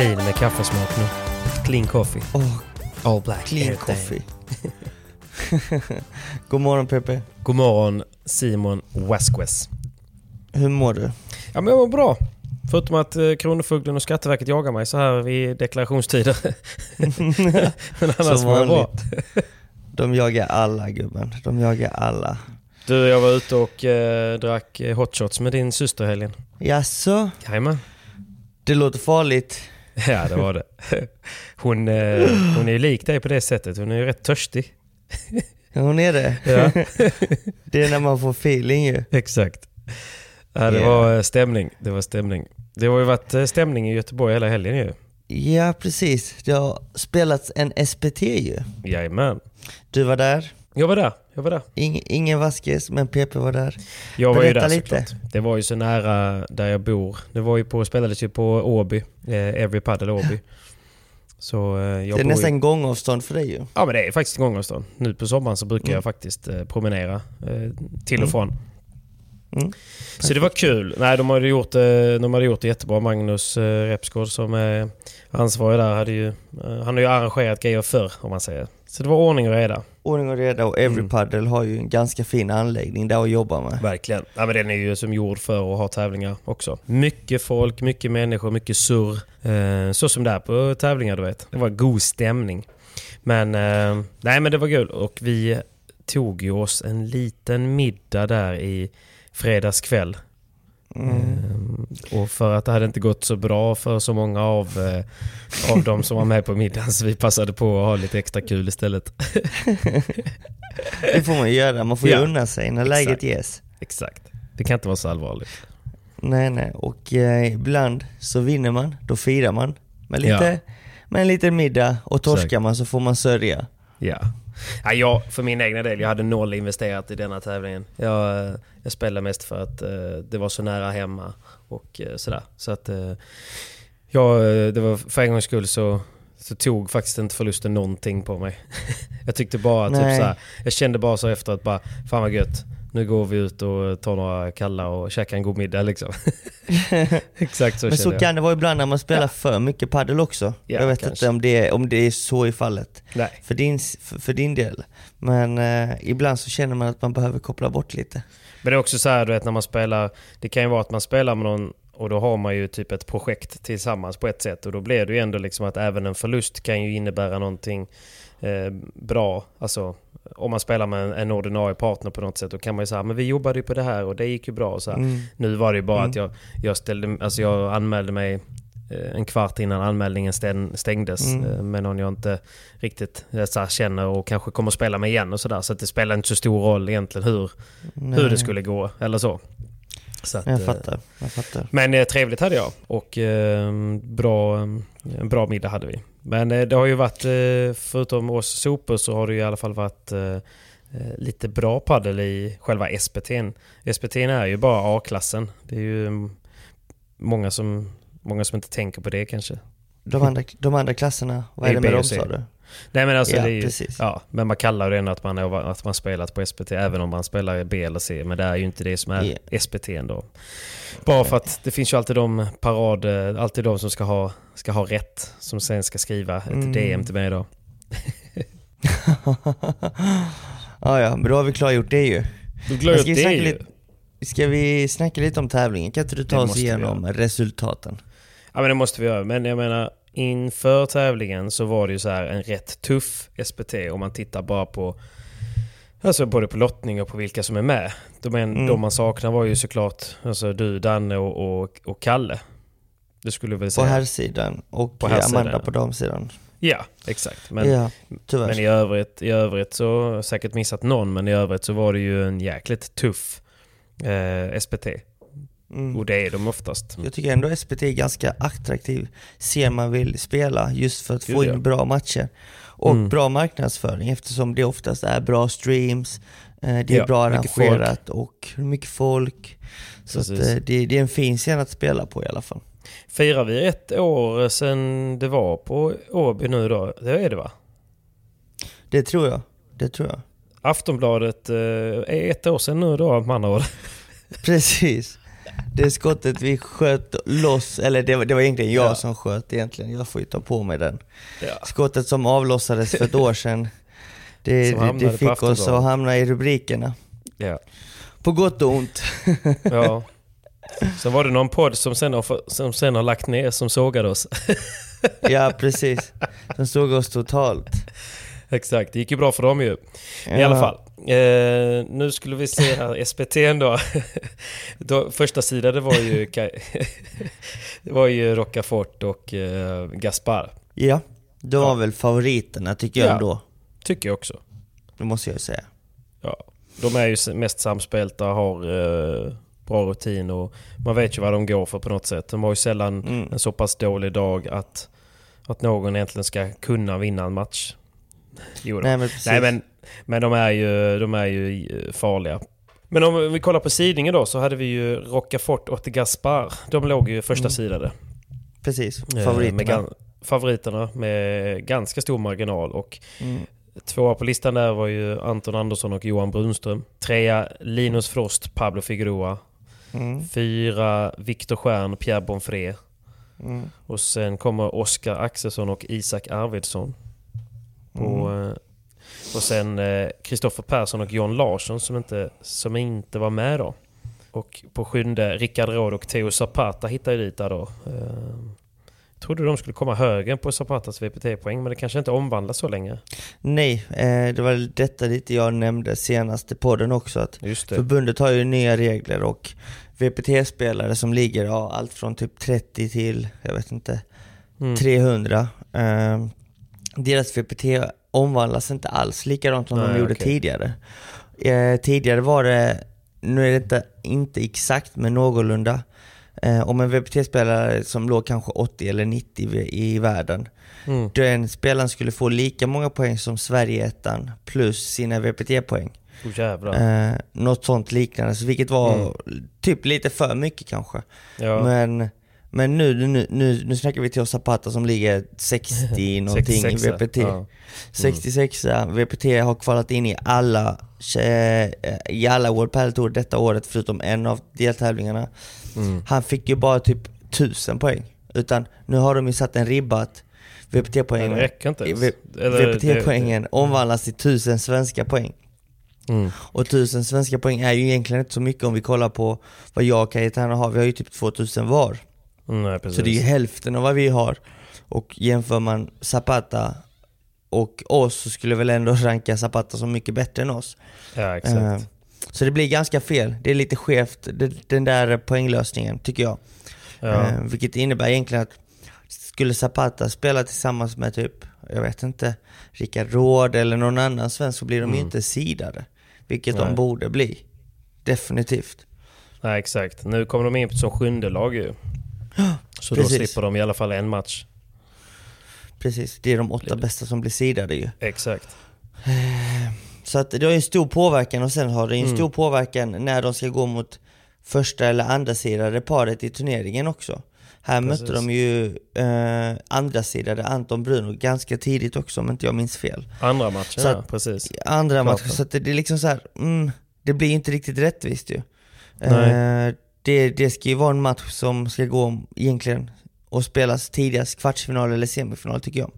clean med kaffesmak nu. Clean coffee. Åh, All black. clean coffee. God morgon Pepe. God morgon Simon Vasquez. Hur mår du? Ja men jag mår bra. Förutom att eh, Kronofogden och Skatteverket jagar mig så här vid deklarationstider. men annars mår jag bra. De jagar alla gubben. De jagar alla. Du, jag var ute och eh, drack eh, hot shots med din syster helgen. Jaså? Jajamän. Det låter farligt. Ja, det var det. Hon, eh, hon är ju lik dig på det sättet. Hon är ju rätt törstig. Ja, hon är det. Ja, Det är när man får feeling ju. exakt. Ja, det Yeah. var eh, stämning. Det var stämning. Det har ju varit eh, stämning i Göteborg hela helgen ju. Ja, precis. Det har spelats en SPT ju. Jajamän. Du var där. Jag var där. Jag var där. Ing, ingen Vasquez, men PP var där. Jag var ju Berätta där lite. såklart. Det var ju så nära där jag bor. Det var ju på, spelades ju på Åby. Eh, Every Padel Åby. Så eh, jag det är bor ju- nästan gångavstånd för dig ju. Ja men det är faktiskt gångavstånd. Nu på sommaren så brukar Mm. jag faktiskt eh, promenera eh, till och Mm. från. Mm. Så det var kul. Nej, de hade gjort, det- de hade gjort det jättebra. Magnus eh, Repsgård som är ansvarig där hade ju, eh, han har ju arrangerat grejer förr om man säger. Så det var ordning och reda. Ordning och reda och Every Mm. Har ju en ganska fin anläggning där att jobba med. Verkligen. Ja, men den är ju som gjord för att ha tävlingar också. Mycket folk, mycket människor, mycket surr. Eh, så som det är på tävlingar du vet. Det var god stämning. Men, eh, nej men det var kul. Och vi tog ju oss en liten middag där i fredags kväll. Mm. Och för att det hade inte gått så bra för så många av, eh, av de som var med på middagen så vi passade på att ha lite extra kul istället. Det får man ju göra, man får ju Ja, unna sig när exakt. läget ges. Exakt. Det kan inte vara så allvarligt. Nej nej, och eh, ibland så vinner man, då firar man med lite, Ja. med en liten middag och torskar Exakt. man så får man sörja. Ja. Ja jag, för min egna del, jag hade noll investerat i denna tävlingen. Jag, eh, jag spelade mest för att eh, det var så nära hemma och eh, sådär. Så att eh, det var för en gångs skull så, så tog faktiskt inte förlusten någonting på mig. jag tyckte bara typ såhär, jag kände bara så efter att bara, fan vad gött. Nu går vi ut och tar några kalla och käkar en god middag liksom. Exakt så Men så jag. kan det vara ibland när man spelar Ja. för mycket paddel också. Ja, jag vet kanske. inte om det, om det är så i fallet. Nej. För din, för, för din del. Men eh, ibland så känner man att man behöver koppla bort lite. Men det är också så här, du vet när man spelar, det kan ju vara att man spelar med någon och då har man ju typ ett projekt tillsammans på ett sätt och då blir det ju ändå liksom att även en förlust kan ju innebära någonting eh, bra. Alltså om man spelar med en, en ordinarie partner på något sätt då kan man ju säga men vi jobbade ju på det här och det gick ju bra. Och så. Mm. Nu var det ju bara Mm. att jag, jag, ställde, alltså jag anmälde mig eh, en kvart innan anmälningen stäng, stängdes Mm. eh, med någon jag inte riktigt eh, så här, känner och kanske kommer spela med igen och sådär. Så att det spelar inte så stor roll egentligen hur, hur det skulle gå eller så. så att, Jag fattar, jag fattar. Men trevligt hade jag och eh, bra, en bra middag hade vi. Men eh, det har ju varit, eh, förutom oss sopor så har det ju i alla fall varit eh, lite bra paddel i själva SPT'n. SPT'n är ju bara A-klassen. Det är ju mm, många som, många som inte tänker på det kanske. De andra, de andra klasserna, vad är det med dem sa du? Nej men alltså Ja, det är ju, ja, men man kallar det ändå att man, är, att man spelat på SPT även om man spelar B eller C. Men det är ju inte det som är Ja. SPT ändå. Bara för att det finns ju alltid de parad, alltid de som ska ha, ska ha rätt. Som sen ska skriva ett Mm. DM till mig då. ja, ja, men då har vi klargjort det ju. Du vi det ju. lite, ska vi snacka lite om tävlingen? Kan inte du ta Det oss igenom resultaten? Ja men det måste vi göra. Men jag menar inför tävlingen så var det ju så här en rätt tuff SPT om man tittar bara på Alltså både på lottning och på vilka som är med. De, en, Mm. de man saknar var ju såklart alltså du, Danne och, och, och Kalle. Det skulle väl På säga. herrsidan och På herrsidan, Amanda ja. på damsidan. Ja, exakt. Men, ja, men i, övrigt, i övrigt så, säkert missat någon, men i övrigt så var det ju en jäkligt tuff eh, SPT. Mm. Och det är de oftast. Jag tycker ändå SPT är ganska attraktiv, ser man vill spela, just för att få ja. in bra matcher. Och Mm. bra marknadsföring eftersom det oftast är bra streams, eh, det är Ja, bra arrangerat och mycket folk. Så eh, det, det är en fin scen att spela på i alla fall. Firar vi ett år sedan det var på Åby nu då? Det är det va? Det tror jag. Det tror jag. Aftonbladet eh, är ett år sedan nu då med andra. Precis. Det skottet vi sköt loss, eller det var, det var egentligen jag Ja. som sköt egentligen, jag får ju ta på mig den. Ja. Skottet som avlossades för ett år sedan, det, det, det fick oss att hamna i rubrikerna. Ja. På gott och ont. ja. Sen var det någon podd som sen har, som sen har lagt ner som sågade oss. Ja precis. De såg oss totalt. Exakt, det gick ju bra för dem ju. I alla fall. Eh, nu skulle vi se här, SPT då. då första sidan det var ju, det var ju Rocafort och eh, Gaspar. Ja, de var Ja. väl favoriterna tycker jag Ja. ändå. Tycker jag också. Det måste jag ju säga. Ja, de är ju mest samspelta, har eh, bra rutin och man vet ju vad de går för på något sätt. De har ju sällan Mm. en så pass dålig dag att, att någon egentligen ska kunna vinna en match. Jo. Nej men. Nej men, men de är ju, de är ju eh, farliga. Men om vi kollar på sidningen då så hade vi ju Rocafort och Gaspar. De låg ju första Mm. sidade. Precis, Eh, favoriterna. Med gan- favoriterna med ganska stor marginal. Och Mm. Tvåa på listan där var ju Anton Andersson och Johan Brunström. Trea Linus Frost, Pablo Figueroa. Mm. Fyra Viktor Stjern, Pierre Bonfré. Mm. Och sen kommer Oskar Axelsson och Isak Arvidsson. Och, Mm. eh, och sen eh, Kristoffer Persson och John Larsson som inte, som inte var med då. Och på sjunde Rickard Råd och Theo Zapata hittade dit där då. Eh, Jag trodde de skulle komma högre på Zapatas VPT-poäng men det kanske inte omvandlas så länge. Nej, eh, det var detta lite jag nämnde senast i podden också. Att. Förbundet har ju nya regler och VPT-spelare som ligger ja, allt från typ 30 till, jag vet inte, Mm. 300. Deras VPT omvandlas inte alls likadant som de Nej, gjorde okej. tidigare. Eh, tidigare var det, nu är det inte, inte exakt men någorlunda, eh, om en VPT-spelare som låg kanske 80 eller 90 i, i världen, Mm. den spelaren skulle få lika många poäng som Sverige-ettan plus sina VPT-poäng. Oh, jävlar. Eh, något sånt liknande, så vilket var Mm. typ lite för mycket kanske. Ja. Men, men nu, nu, nu, nu snackar vi till oss Zapata som ligger 60 någonting 66, i VPT. ja. 66 VPT har kvalat in i alla, eh, i alla World Padel Tour detta året förutom en av deltävlingarna. Mm. Han fick ju bara typ 1000 poäng. Utan nu har de ju satt en ribba att VPT-poängen det räcker inte ens. V- Eller VPT-poängen omvandlas till 1000 svenska poäng. Mm. Och 1000 svenska poäng är ju egentligen inte så mycket om vi kollar på vad jag och Cayetano har. Vi har ju typ 2000 var. Nej, precis. Så det är ju hälften av vad vi har. Och jämför man Zapata och oss så skulle väl ändå ranka Zapata som mycket bättre än oss. Ja, exakt. Eh, Så det blir ganska fel. Det är lite skevt, det- den där poänglösningen tycker jag. ja. Eh, vilket innebär egentligen att skulle Zapata spela tillsammans med typ, jag vet inte, Rickard Råd eller någon annan svensk så blir de ju Mm. inte sidade. Vilket Nej. de borde bli. Definitivt. Nej, exakt. Nu kommer de in som sjunde lag ju. Så då precis. slipper de i alla fall en match. Precis, det är de åtta bästa som blir sidade ju. Exakt. Så att det har ju en stor påverkan och sen har det ju en Mm. stor påverkan när de ska gå mot första eller andra sidade paret i turneringen också. Här Precis. mötte de ju eh, andra sidade Anton Bruno ganska tidigt också om inte jag minns fel. Andra matchen, Så ja, att- precis. Andra Klart det. så att det, det är liksom så här, mm, det blir inte riktigt rättvist ju. Nej. Eh, det, det ska ju vara en match som ska gå egentligen och spelas tidigast kvartsfinal eller semifinal tycker jag.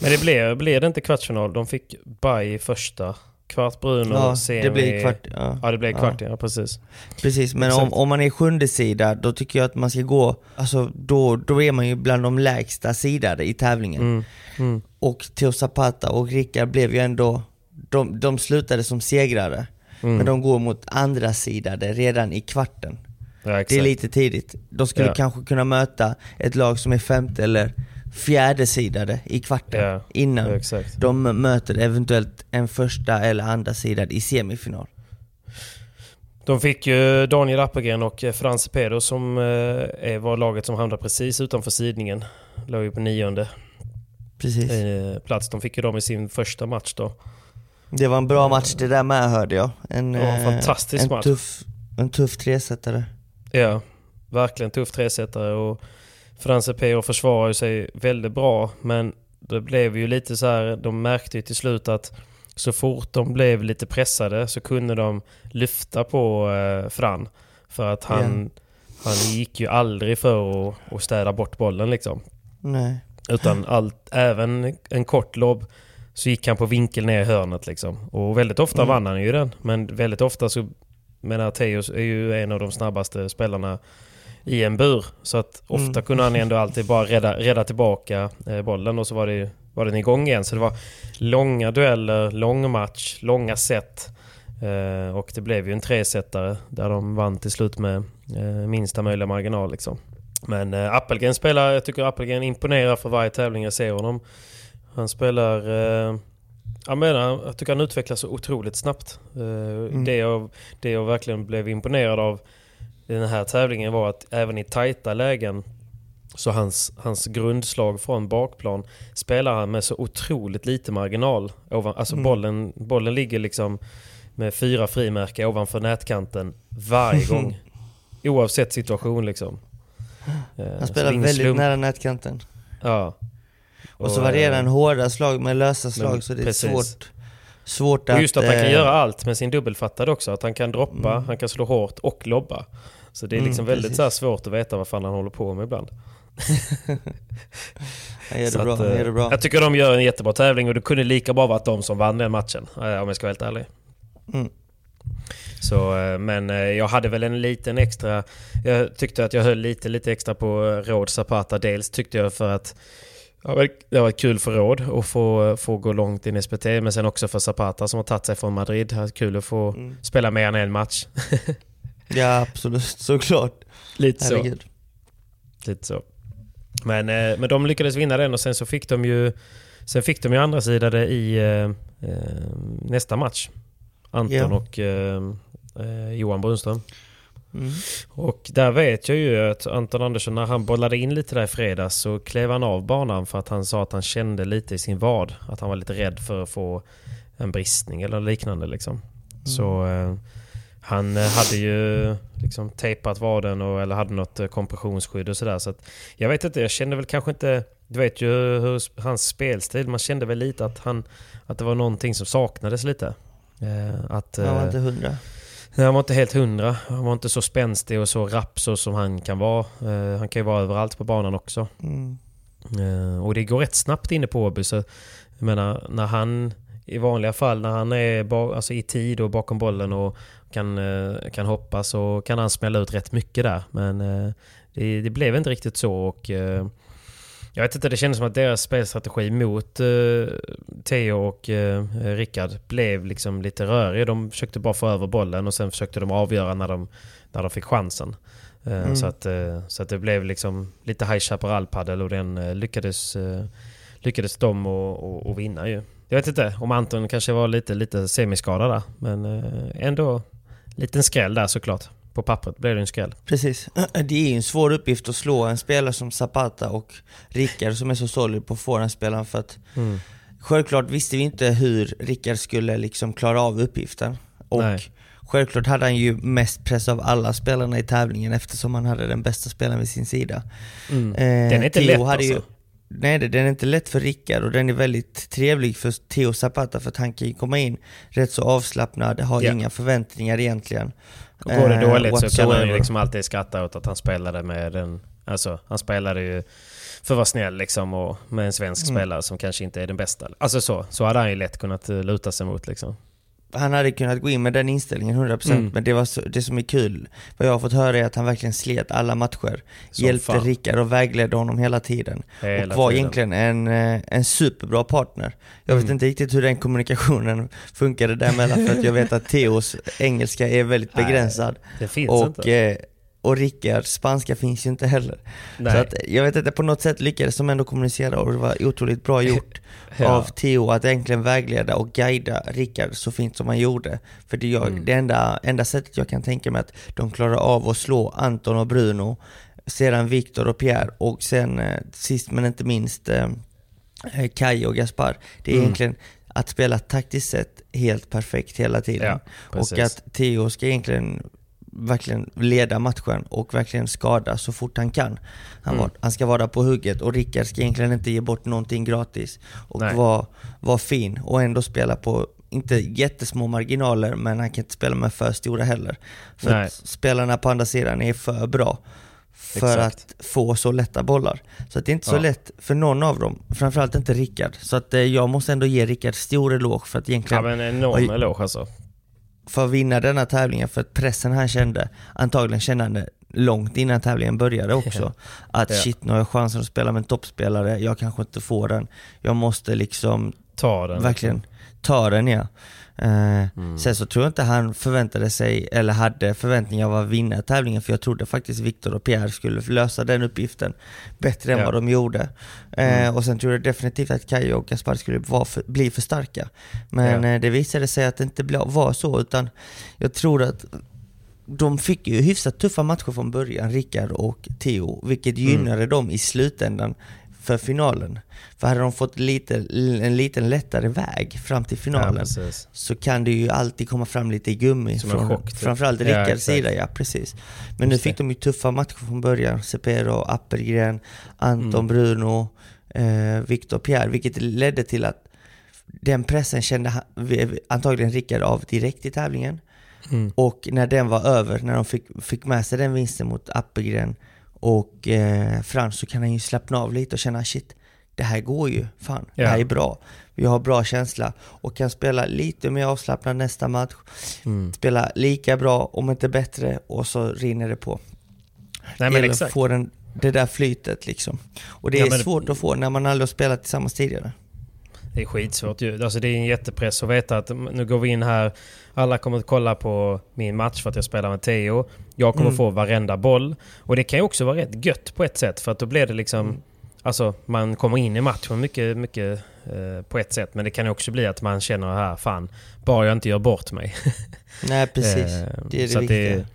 Men det blev, blev det inte kvartsfinal? De fick bye i första. Kvart Bruno, Ja, semi... det blir kvart. Ja, Ja, det blev kvart, ja, precis. Precis, men om, om man är sjunde sida då tycker jag att man ska gå, alltså då, då är man ju bland de lägsta sidade i tävlingen. Mm. Mm. Och Theo Zapata och Rickard blev ju ändå, de, de slutade som segrare. Mm. Men de går mot andra sidade redan i kvarten. Ja. Det är lite tidigt. De skulle Ja. kanske kunna möta ett lag som är femte eller fjärde sidade i kvarten Ja, innan de möter eventuellt en första eller andra sidad i semifinal. De fick ju Daniel Appelgren och eh, Frans Pedro som eh, var laget som hamnade precis utanför sidningen. Låg ju på nionde Precis. eh, plats. De fick ju dem i sin första match då. Det var en bra match det där med hörde jag. En, en fantastisk en match. Tuff, en tuff tresetare. Ja, verkligen tuff tresetare och Frans Pedro försvarar ju sig väldigt bra men det blev ju lite så här, de märkte ju till slut att så fort de blev lite pressade så kunde de lyfta på eh, Fran. För att han, han gick ju aldrig för att, att städa bort bollen liksom. Nej. Utan allt, även en kort lobb så gick han på vinkel ner i hörnet liksom. Och väldigt ofta Mm. vann han ju den. Men väldigt ofta så, menar Teos är ju en av de snabbaste spelarna i en bur. Så att ofta Mm. kunde han ändå alltid bara rädda, rädda tillbaka eh, bollen och så var, det, var den igång igen. Så det var långa dueller, lång match, långa set. Eh, och det blev ju en tresetare där de vann till slut med eh, minsta möjliga marginal liksom. Men eh, Appelgren spelar, jag tycker Appelgren imponerar för varje tävling jag ser honom. Han spelar... Eh, jag menar, jag tycker han utvecklas så otroligt snabbt. Eh, det, jag, det jag verkligen blev imponerad av i den här tävlingen var att även i tajta lägen så hans, hans grundslag från bakplan spelar han med så otroligt lite marginal. Ovan, alltså Mm. bollen, bollen ligger liksom med fyra frimärken ovanför nätkanten varje gång. Oavsett situation liksom. Eh, Han spelar väldigt slump. nära nätkanten. Ja. Och, så varierar eh, han hårda slag med lösa slag men så det är precis. svårt, svårt att... Och just att han kan eh, göra allt med sin dubbelfattade också. Att han kan droppa, Mm. han kan slå hårt och lobba. Så det är Mm, liksom väldigt precis. så svårt att veta vad fan han håller på med ibland. Han gör det bra, att, han gör eh, det bra. Jag tycker de gör en jättebra tävling och det kunde lika bra varit de som vann den matchen. eh, Om jag ska vara helt ärlig. Mm. Så, eh, men eh, jag hade väl en liten extra... Jag tyckte att jag höll lite, lite extra på eh, Råd Zapata. Dels tyckte jag för att det har varit kul för Råd att få, få gå långt in i SPT. Men sen också för Zapata som har tagit sig från Madrid. Det har varit kul att få Mm. spela mer än en match. Ja absolut, såklart. Lite så. Herregud. Lite så. Men, eh, men de lyckades vinna den och sen så fick de ju Sen fick de ju andra sidade i eh, eh, nästa match. Anton Ja. och eh, eh, Johan Brunström. Mm. Och där vet jag ju att Anton Andersson när han bollade in lite där i fredags så klev han av banan för att han sa att han kände lite i sin vad. Att han var lite rädd för att få en bristning eller liknande liksom. Så eh, han eh, hade ju liksom tejpat vaden och, eller hade något eh, kompressionsskydd och sådär. Så jag vet inte, jag kände väl kanske inte... Du vet ju hur hans spelstil, man kände väl lite att, han, att det var någonting som saknades lite. Eh, att, Han var eh, inte hundra. Nej, han var inte helt hundra. Han var inte så spänstig och så rapp så som han kan vara. Eh, han kan ju vara överallt på banan också. Mm. Eh, och det går rätt snabbt inne på Åby. Så jag menar, när han i vanliga fall när han är alltså i tid och bakom bollen och kan, eh, kan hoppa så kan han smälla ut rätt mycket där. Men eh, det, det blev inte riktigt så. och eh, jag vet inte, det kändes som att deras spelstrategi mot eh, Theo och eh, Rickard blev liksom lite rörig. De försökte bara få över bollen och sen försökte de avgöra när de, när de fick chansen. Eh, Mm. så, att, eh, så att det blev liksom lite High Chaparral-paddel och den eh, lyckades, eh, lyckades de att vinna ju. Jag vet inte om Anton kanske var lite, lite semiskadad där. Men eh, ändå liten skräll där såklart. På pappret blev det en skräll. Precis. Det är ju en svår uppgift att slå en spelare som Zapata och Rickard som är så solid på forehandspelaren för att Självklart visste vi inte hur Rickard skulle liksom klara av uppgiften. Och Nej. Självklart hade han ju mest press av alla spelarna i tävlingen eftersom han hade den bästa spelaren vid sin sida. Mm. Eh, den är inte Theo lätt hade alltså. Ju, nej, den är inte lätt för Rickard och den är väldigt trevlig för Theo Zapata för att han kan komma in rätt så avslappnad, har yeah. inga förväntningar egentligen. Och går det eh, dåligt så kan han ju liksom alltid skratta åt att han spelade med den, alltså han spelade ju för att vara snäll liksom och med en svensk mm. spelare som kanske inte är den bästa. Alltså så, så hade han ju lätt kunnat eh, luta sig mot liksom han hade kunnat gå in med den inställningen 100% mm. men det, var så, det som är kul, vad jag har fått höra är att han verkligen slet alla matcher. Som hjälpte fan. Rickard och vägledde honom hela tiden. Hela och var tiden. egentligen en, eh, en superbra partner. Jag vet mm. inte riktigt hur den kommunikationen funkade däremellan för att jag vet att Theos engelska är väldigt begränsad. Nej, det finns och, inte. Eh, och Rickards spanska finns ju inte heller. Nej. Så att, jag vet inte, på något sätt lyckades de ändå kommunicera och det var otroligt bra gjort ja. av Theo att egentligen vägleda och guida Rickard så fint som han gjorde. För det, jag, mm. det enda, enda sättet jag kan tänka mig att de klarar av att slå Anton och Bruno, sedan Viktor och Pierre och sen eh, sist men inte minst eh, Kai och Gaspar. Det är mm. egentligen att spela taktiskt sett helt perfekt hela tiden. Ja, och att Theo ska egentligen verkligen leda matchen och verkligen skada så fort han kan. Han, mm. var, han ska vara på hugget och Rickard ska egentligen inte ge bort någonting gratis. Och vara var fin och ändå spela på, inte jättesmå marginaler, men han kan inte spela med för stora heller. För Nej. att spelarna på andra sidan är för bra för Exakt. att få så lätta bollar. Så att det är inte så ja. lätt för någon av dem, framförallt inte Rickard. Så att eh, jag måste ändå ge Rickard stor eloge för att egentligen... Ja men enorm eloge alltså för att vinna denna tävlingen, för att pressen han kände, antagligen kände han det långt innan tävlingen började också. Att shit, nu har jag chansen att spela med en toppspelare, jag kanske inte får den. Jag måste liksom ta den. Verkligen liksom. ta den ja. Eh, mm. Sen så tror jag inte han förväntade sig, eller hade förväntningar av att vinna tävlingen, för jag trodde faktiskt Viktor och Pierre skulle lösa den uppgiften bättre än ja. vad de gjorde. Eh, mm. Och sen tror jag definitivt att Kajo och Gaspar skulle för, bli för starka. Men ja. Eh, det visade sig att det inte var så, utan jag tror att de fick ju hyfsat tuffa matcher från början, Rickard och Theo, vilket mm. gynnade mm. dem i slutändan för finalen. För hade de fått lite, en liten lättare väg fram till finalen ja, så kan det ju alltid komma fram lite gummi. Som från, chock, typ. Framförallt Rickards ja, sida, ja precis. Men nu fick de ju tuffa matcher från början. Sepero, Appelgren, Anton, mm. Bruno, eh, Victor, Pierre. Vilket ledde till att den pressen kände antagligen Rickard av direkt i tävlingen. Mm. Och när den var över, när de fick, fick med sig den vinsten mot Appelgren och eh, Frans så kan han ju slappna av lite och känna shit, det här går ju, fan, ja. det här är bra. Vi har bra känsla och kan spela lite mer avslappnad nästa match. Mm. Spela lika bra, om inte bättre, och så rinner det på. Nej, men exakt. få den, det där flytet liksom. Och det ja, är svårt att få när man aldrig har spelat tillsammans tidigare. Det är skitsvårt ju. Alltså det är en jättepress att veta att nu går vi in här, alla kommer att kolla på min match för att jag spelar med Theo. Jag kommer mm. få varenda boll. Och det kan ju också vara rätt gött på ett sätt för att då blir det liksom... Mm. Alltså man kommer in i matchen mycket, mycket eh, på ett sätt. Men det kan också bli att man känner här, fan, bara jag inte gör bort mig. Nej precis, eh, det är det viktiga. Det,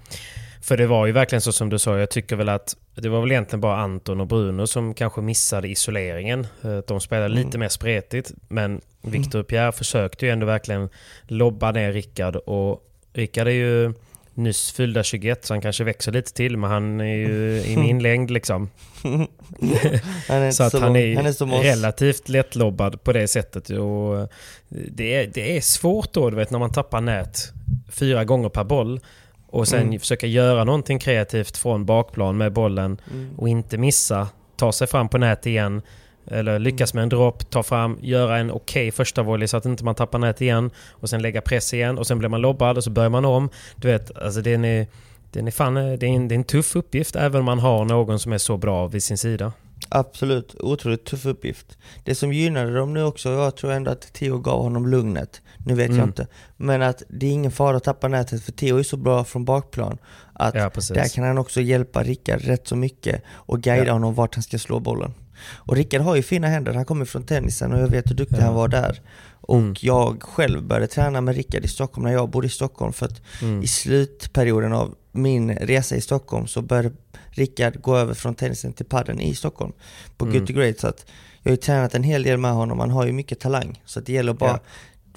för det var ju verkligen så som du sa, jag tycker väl att det var väl egentligen bara Anton och Bruno som kanske missade isoleringen. Eh, de spelade mm. lite mer spretigt, men Victor mm. Pierre försökte ju ändå verkligen lobba ner Rickard och Rickard är ju nyss fyllda 21 så han kanske växer lite till men han är ju i min längd liksom. så att han är, han är relativt lättlobbad på det sättet. Och det, är, det är svårt då du vet när man tappar nät fyra gånger per boll. Och sen mm. försöka göra någonting kreativt från bakplan med bollen mm. och inte missa. Ta sig fram på nät igen. Eller lyckas med en dropp, ta fram, göra en okej okay första volley så att inte man tappar nät igen. Och sen lägga press igen och sen blir man lobbad och så börjar man om. Du vet, alltså den är, den är, fan, det är, en, det är en tuff uppgift även om man har någon som är så bra vid sin sida. Absolut, otroligt tuff uppgift. Det som gynnade dem nu också, jag tror ändå att Theo gav honom lugnet. Nu vet mm. jag inte. Men att det är ingen fara att tappa nätet för Theo är så bra från bakplan. Att ja, där kan han också hjälpa Rickard rätt så mycket och guida ja. honom vart han ska slå bollen. Och Rickard har ju fina händer, han kommer från tennisen och jag vet hur duktig ja. han var där. Och mm. jag själv började träna med Rickard i Stockholm när jag bodde i Stockholm för att mm. i slutperioden av min resa i Stockholm så började Rickard gå över från tennisen till padden i Stockholm på mm. Good to Great. Så att jag har ju tränat en hel del med honom, han har ju mycket talang. Så det gäller bara ja.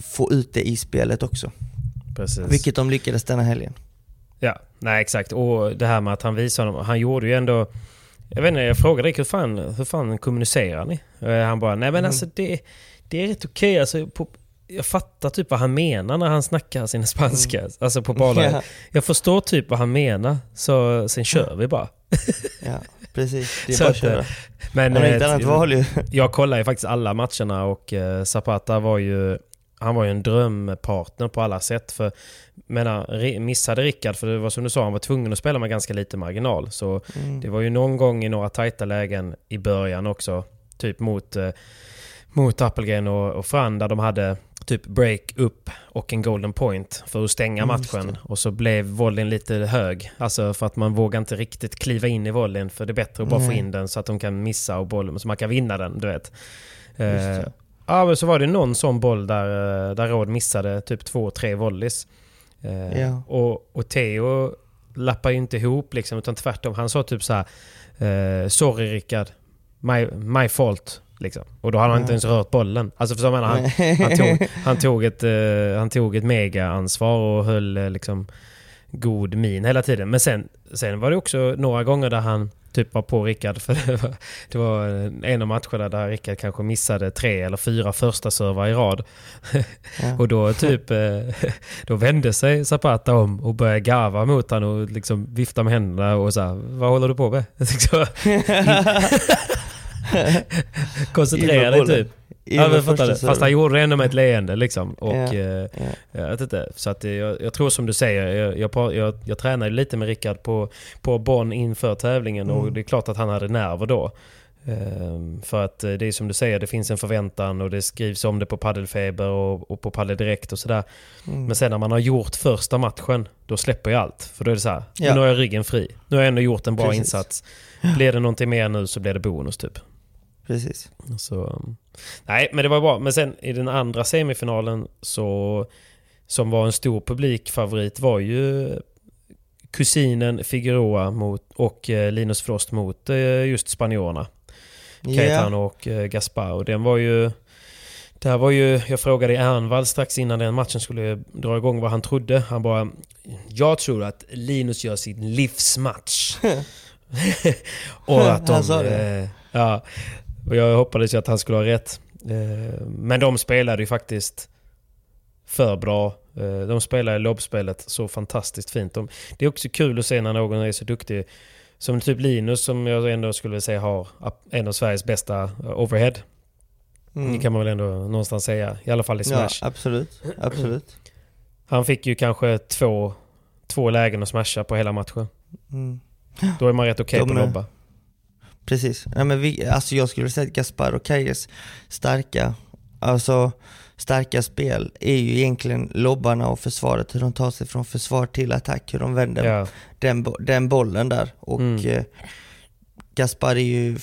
få ut det i spelet också. Precis. Vilket de lyckades denna helgen. Ja, nej exakt. Och det här med att han visade honom. Han gjorde ju ändå... Jag vet inte, jag frågade Rick hur fan, hur fan kommunicerar ni? Eh, Han bara, nej men Mm. alltså det, det är rätt okej. Alltså, på, jag fattar typ vad han menar när han snackar sin spanska. Alltså på. Mm. Ja. Jag förstår typ vad han menar. Så sen kör vi bara. Ja, precis. Det är Så bara att köra. Men Han har inget eh, annat val ju. jag kollade ju faktiskt alla matcherna och eh, Zapata var ju han var ju en drömpartner på alla sätt. För, menar, missade Rickard, för det var som du sa, han var tvungen att spela med ganska lite marginal. Så Mm. det var ju någon gång i några tajta lägen i början också. Typ mot, eh, mot Appelgren och, och Fran där de hade typ break upp och en golden point för att stänga Mm, matchen. Och så blev volleyn lite hög. Alltså för att man vågar inte riktigt kliva in i volleyn för det är bättre att bara få Nej. in den så att de kan missa och bollen, så man kan vinna den, du vet. Eh. Ja men så var det någon sån boll där, eh, där Råd missade typ två, tre volleys. Eh, Ja. och, och Theo lappar ju inte ihop liksom, utan tvärtom. Han sa typ så här: eh, Sorry Rickard, my, my fault. Liksom. Och då hade han inte ens rört bollen. Alltså för så menar, han, han, tog, han, tog ett, eh, han tog ett mega-ansvar och höll liksom god min hela tiden. Men sen, sen var det också några gånger där han typ var på Rickard. För det var, det var en av matcherna där Rickard kanske missade tre eller fyra första servar i rad. Ja. Och då typ eh, då vände sig Zapata om och började garva mot honom och liksom vifta med händerna och så här, vad håller du på med? Liksom, Koncentrera dig typ. Ja, men fattar du? Fast han gjorde det ändå med ett leende liksom. Och, Ja, eh, ja. jag vet inte. Så att eh, jag, jag tror som du säger, jag, jag, jag, jag tränade lite med Rickard på, på Bonn inför tävlingen och Mm. det är klart att han hade nerver då. Ehm, för att eh, det är som du säger, det finns en förväntan och det skrivs om det på Paddelfeber och, och på Paddel Direkt och sådär. Mm. Men sen när man har gjort första matchen, då släpper jag allt. För då är det så här, Ja. nu har jag ryggen fri. Nu har jag ändå gjort en bra Precis. insats. Blir det någonting mer nu så blir det bonus typ. Precis. Så, nej, men det var bra. Men sen i den andra semifinalen så som var en stor publikfavorit var ju kusinen Figueroa mot, och eh, Linus Frost mot eh, just spanjorerna. Cayetano och eh, Gaspar. Och den var ju... Det här var ju... Jag frågade Ernvall strax innan den matchen skulle dra igång vad han trodde. Han bara... Jag tror att Linus gör sin livsmatch. och att de... Eh, ja. Och jag hoppades ju att han skulle ha rätt. Eh, men de spelade ju faktiskt för bra. Eh, de spelade lobbspelet så fantastiskt fint. De, det är också kul att se när någon är så duktig. Som typ Linus som jag ändå skulle säga har en av Sveriges bästa eh, overhead. Mm. Det kan man väl ändå någonstans säga. I alla fall i Ja, smash. absolut. Absolut. Han fick ju kanske två, två lägen att smasha på hela matchen. Mm. Då är man rätt okej De på att lobba. Precis. Nej, men vi, alltså jag skulle säga att Gaspar och Kajes starka, alltså starka spel är ju egentligen lobbarna och försvaret, hur de tar sig från försvar till attack, hur de vänder Ja, den, den bollen där. Och Mm. eh, Gaspar är ju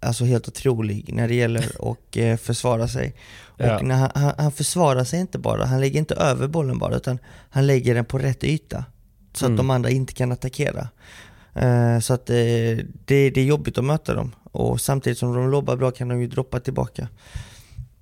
alltså helt otrolig när det gäller att eh, försvara sig. Och Ja. när han, han, han försvarar sig inte bara, han lägger inte över bollen bara, utan han lägger den på rätt yta. Så Mm. att de andra inte kan attackera. Eh, så att eh, det, det är jobbigt att möta dem. Och samtidigt som de lobbar bra kan de ju droppa tillbaka.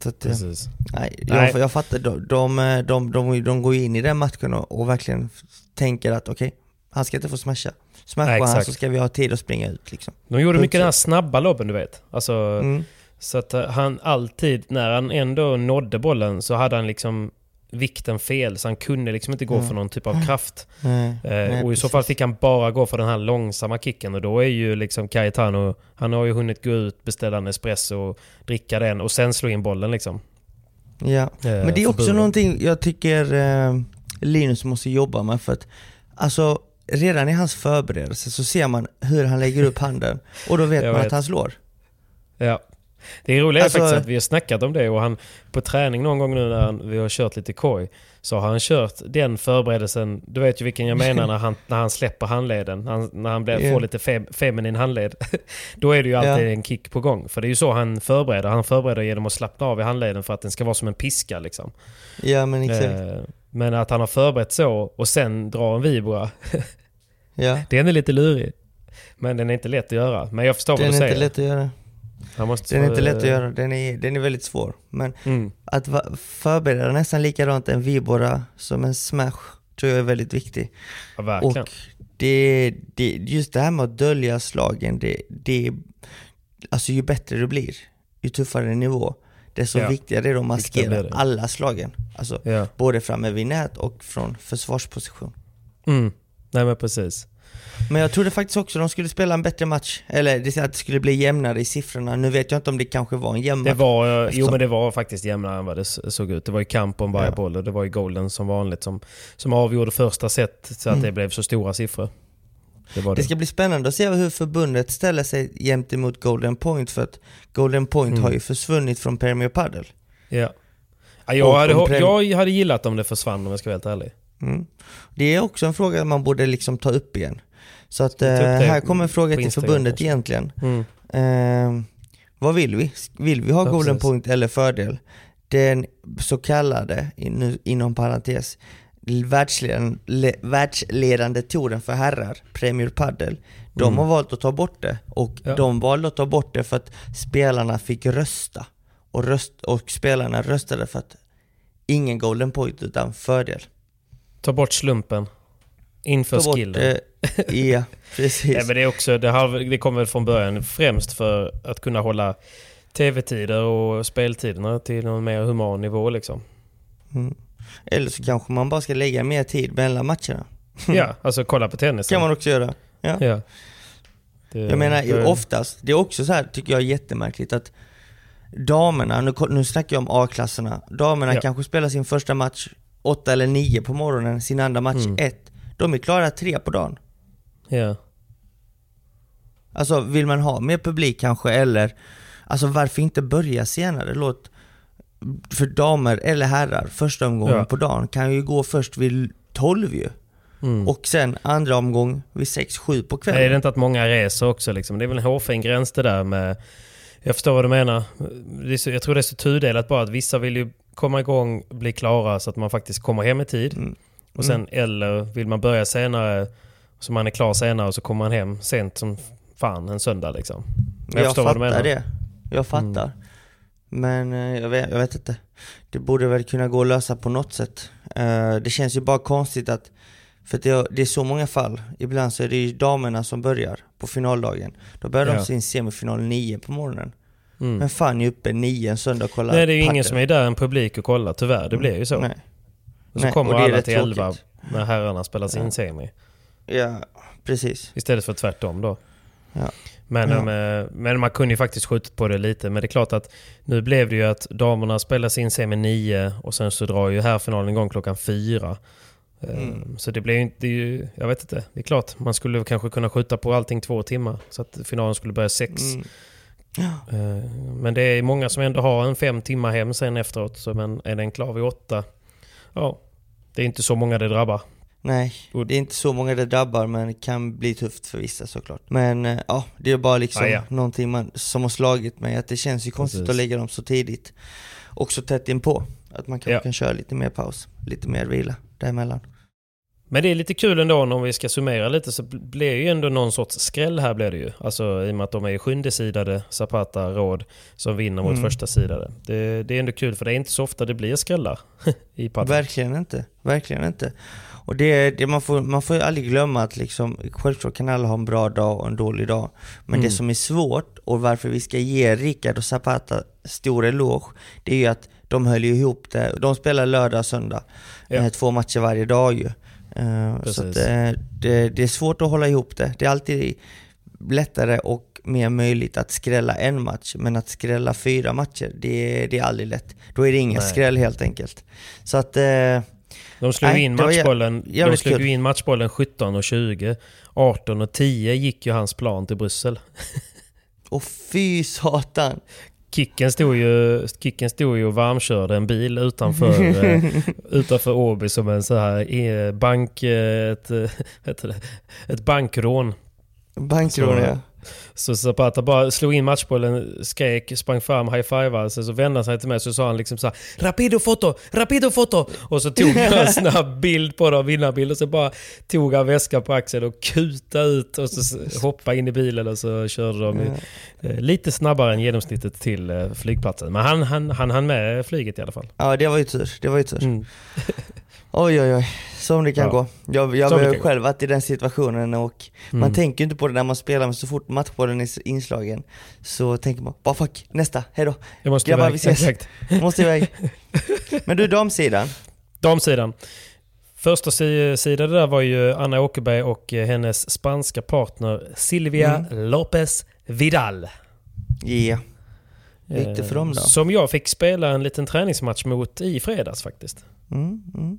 Så att, eh, precis. Nej, Nej. Jag, jag fattar. De, de, de, de, de går in i den matchen och, och verkligen tänker att okej, han ska inte få smasha. Smashar han så ska vi ha tid att springa ut liksom. De gjorde Punkt mycket den här snabba lobben du vet. Alltså, Mm. Så att han alltid, när han ändå nådde bollen så hade han liksom vikten fel. Så han kunde liksom inte gå Mm. för någon typ av kraft. Nej, Eh, nej, och i så fall fick han bara gå för den här långsamma kicken. Och då är ju liksom Cayetano, han har ju hunnit gå ut, beställa en espresso, och dricka den och sen slå in bollen liksom. Ja, Eh, men det är också buren. någonting jag tycker eh, Linus måste jobba med för att alltså redan i hans förberedelse så ser man hur han lägger upp handen och då vet Jag man vet. att han slår. Ja. Det är Alltså- faktiskt att vi har snackat om det och han på träning någon gång nu när han, vi har kört lite koj så har han kört den förberedelsen, du vet ju vilken jag menar när han, när han släpper handleden, när han, när han blir, Ja. får lite fem, feminin handled. Då är det ju alltid Ja. en kick på gång. För det är ju så han förbereder. Han förbereder genom att slappna av i handleden för att den ska vara som en piska liksom. Ja men exakt. Eh, Men att han har förberett så och sen drar en vibra, Ja. den är lite lurig. Men den är inte lätt att göra. Men jag förstår Den vad du är säger. inte lätt att göra. Den är inte lätt att göra, den är, den är väldigt svår. Men Mm. att förbereda nästan likadant en vibora som en smash tror jag är väldigt viktig. Ja, verkligen. Och det, det, just det här med att dölja slagen, det, det, alltså ju bättre det blir, ju tuffare nivå, desto Ja. viktigare är det att maskera alla slagen. Alltså Ja. både framme vid nät och från försvarsposition. Mm. Nej men precis. Men jag trodde faktiskt också de skulle spela en bättre match, eller det, att det skulle bli jämnare i siffrorna. Nu vet jag inte om det kanske var en jämn Det match. jo Eftersom- men det var faktiskt jämnare än vad det såg ut. Det var ju kamp om varje Ja. boll och det var ju golden som vanligt som, som avgjorde första set så att Mm. det blev så stora siffror. Det det. Det ska bli spännande att se hur förbundet ställer sig gentemot Golden Point för att Golden Point Mm. har ju försvunnit från Premier Padel. Ja. Ja, jag, hade, jag hade gillat om det försvann om jag ska vara helt ärlig. Mm. Det är också en fråga man borde liksom ta upp igen. Så att eh, här kommer en fråga till förbundet kanske? egentligen. Mm. Eh, vad vill vi? Vill vi ha Ja, Golden. Point eller fördel? Den så kallade, in, inom parentes, världsledande, le, världsledande touren för herrar, Premier Padel, de Mm. har valt att ta bort det. Och Ja. de valde att ta bort det för att spelarna fick rösta. Och, röst, och spelarna röstade för att ingen Golden Point utan fördel. Ta bort slumpen. Inför Ta bort, skillen. eh, ja, precis. Nej, men det, är också, det, har, det kommer från början främst för att kunna hålla tv-tider och speltiderna till någon mer human nivå liksom. Mm. Eller så kanske man bara ska lägga mer tid mellan matcherna. Ja, alltså kolla på tennis. kan man också göra. Ja. Ja. Det, Jag menar det- oftast, det är också så här tycker jag jättemärkligt att damerna, nu, nu snackar jag om A-klasserna, damerna Ja. kanske spelar sin första match 8 eller 9 på morgonen, sin andra match Mm. 1. De är klara 3 på dagen. Ja. Alltså vill man ha mer publik kanske eller, alltså varför inte börja senare? Låt, för damer eller herrar, första omgången Ja. på dagen kan ju gå först vid 12 ju. Mm. Och sen andra omgång vid 6-7 på kvällen. Är det inte att många reser också liksom? Det är väl en hårfin gräns det där med... Jag förstår vad du menar. Så, jag tror det är så tudelat bara att vissa vill ju komma igång, bli klara så att man faktiskt kommer hem i tid. Mm. Och sen eller vill man börja senare så man är klar senare och så kommer man hem sent som fan en söndag liksom. Men Jag, du fattar det. Jag fattar. Men eh, jag vet, jag vet inte. Det borde väl kunna gå att lösa på något sätt. Eh, det känns ju bara konstigt att, för det, är- så många fall. Ibland så är det ju damerna som börjar på finaldagen. Då börjar Ja. de sin semifinal 9 på morgonen. Mm. Men fan är uppe 9 en söndag och kollar Nej det är ju ingen som är där en publik och kollar tyvärr. Det blir ju så. Nej. Och så Nej, kommer och alla till 11 tråkigt. när herrarna spelar sin Ja. semi. Ja, precis. Istället för tvärtom då. Ja. Men, Ja. eh, men man kunde ju faktiskt skjutit på det lite. Men det är klart att nu blev det ju att damerna spelar sin semi 9 och sen så drar ju här finalen igång klockan 4. Eh, Mm. Så det blev ju inte, ju, jag vet inte. Det är klart, man skulle kanske kunna skjuta på allting två timmar. Så att finalen skulle börja 6. Mm. Eh, Men det är många som ändå har en fem timmar hem sen efteråt. Så men är den klar vid 8? Ja, det är inte så många det drabbar. Nej, det är inte så många det drabbar men det kan bli tufft för vissa såklart. Men eh, ja, det är bara liksom Ah, ja. någonting man, som har slagit mig att det känns ju konstigt Precis. att lägga dem så tidigt. Och så tätt inpå. Att man kanske Ja. kan köra lite mer paus, lite mer vila däremellan. Men det är lite kul ändå om vi ska summera lite så blir det ju ändå någon sorts skräll här blir det ju. Alltså i och med att de är sjundesidade Zapata Råd som vinner mot Mm. första sidade. Det, det är ändå kul för det är inte så ofta det blir skrällar i padel. Verkligen inte, verkligen inte. Och det, det man, får, man får aldrig glömma att liksom, självklart kan alla ha en bra dag och en dålig dag. Men Mm. det som är svårt och varför vi ska ge Rickard och Zapata stor eloge, det är ju att de höll ihop det. De spelar lördag och söndag, Ja. eh, två matcher varje dag ju. Eh, så Precis. eh, det, det är svårt att hålla ihop det. Det är alltid lättare och mer möjligt att skrälla en match, men att skrälla fyra matcher, det, det är aldrig lätt. Då är det ingen Nej. skräll helt enkelt. Så att eh, De slog Nej, in matchbollen, de slog kul. ju in matchbollen 17 och 20. 18 och 10 gick ju hans plan till Bryssel. Och fy satan! Kicken stod ju, kicken stod ju och varmkörde en bil utanför, eh, utanför Åby som en så här eh, bank... eh, Ett, det? ett bankrån. Bankrån Så- ja. Så Zapata bara slog in matchbollen, skrek, sprang fram, high-fivade. Sen så vände han sig till mig så sa han liksom så här, Rapido foto! Rapido foto! Och så tog jag en snabb bild på det, vinnarbild. Och så bara tog han väskan på axeln och kutade ut och så hoppade in i bilen och så körde de eh, lite snabbare än genomsnittet till eh, flygplatsen. Men han, han, han hann med flyget i alla fall. Ja det var ju tur, det var ju tur. Mm. Oj oj oj, som det kan ja. gå. Jag, jag har själv varit i den situationen och mm. man tänker inte på det när man spelar men så fort matchbollen är inslagen så tänker man bara fuck, nästa, hejdå. Jag måste Grabbar, iväg. vi ses. Exakt. måste iväg. Men du, damsidan? Damsidan. Första sidan där var ju Anna Åkerberg och hennes spanska partner Silvia mm. Lopez Vidal. Ja. Yeah. Gick det för dem då? Som jag fick spela en liten träningsmatch mot i fredags faktiskt. Mm, mm.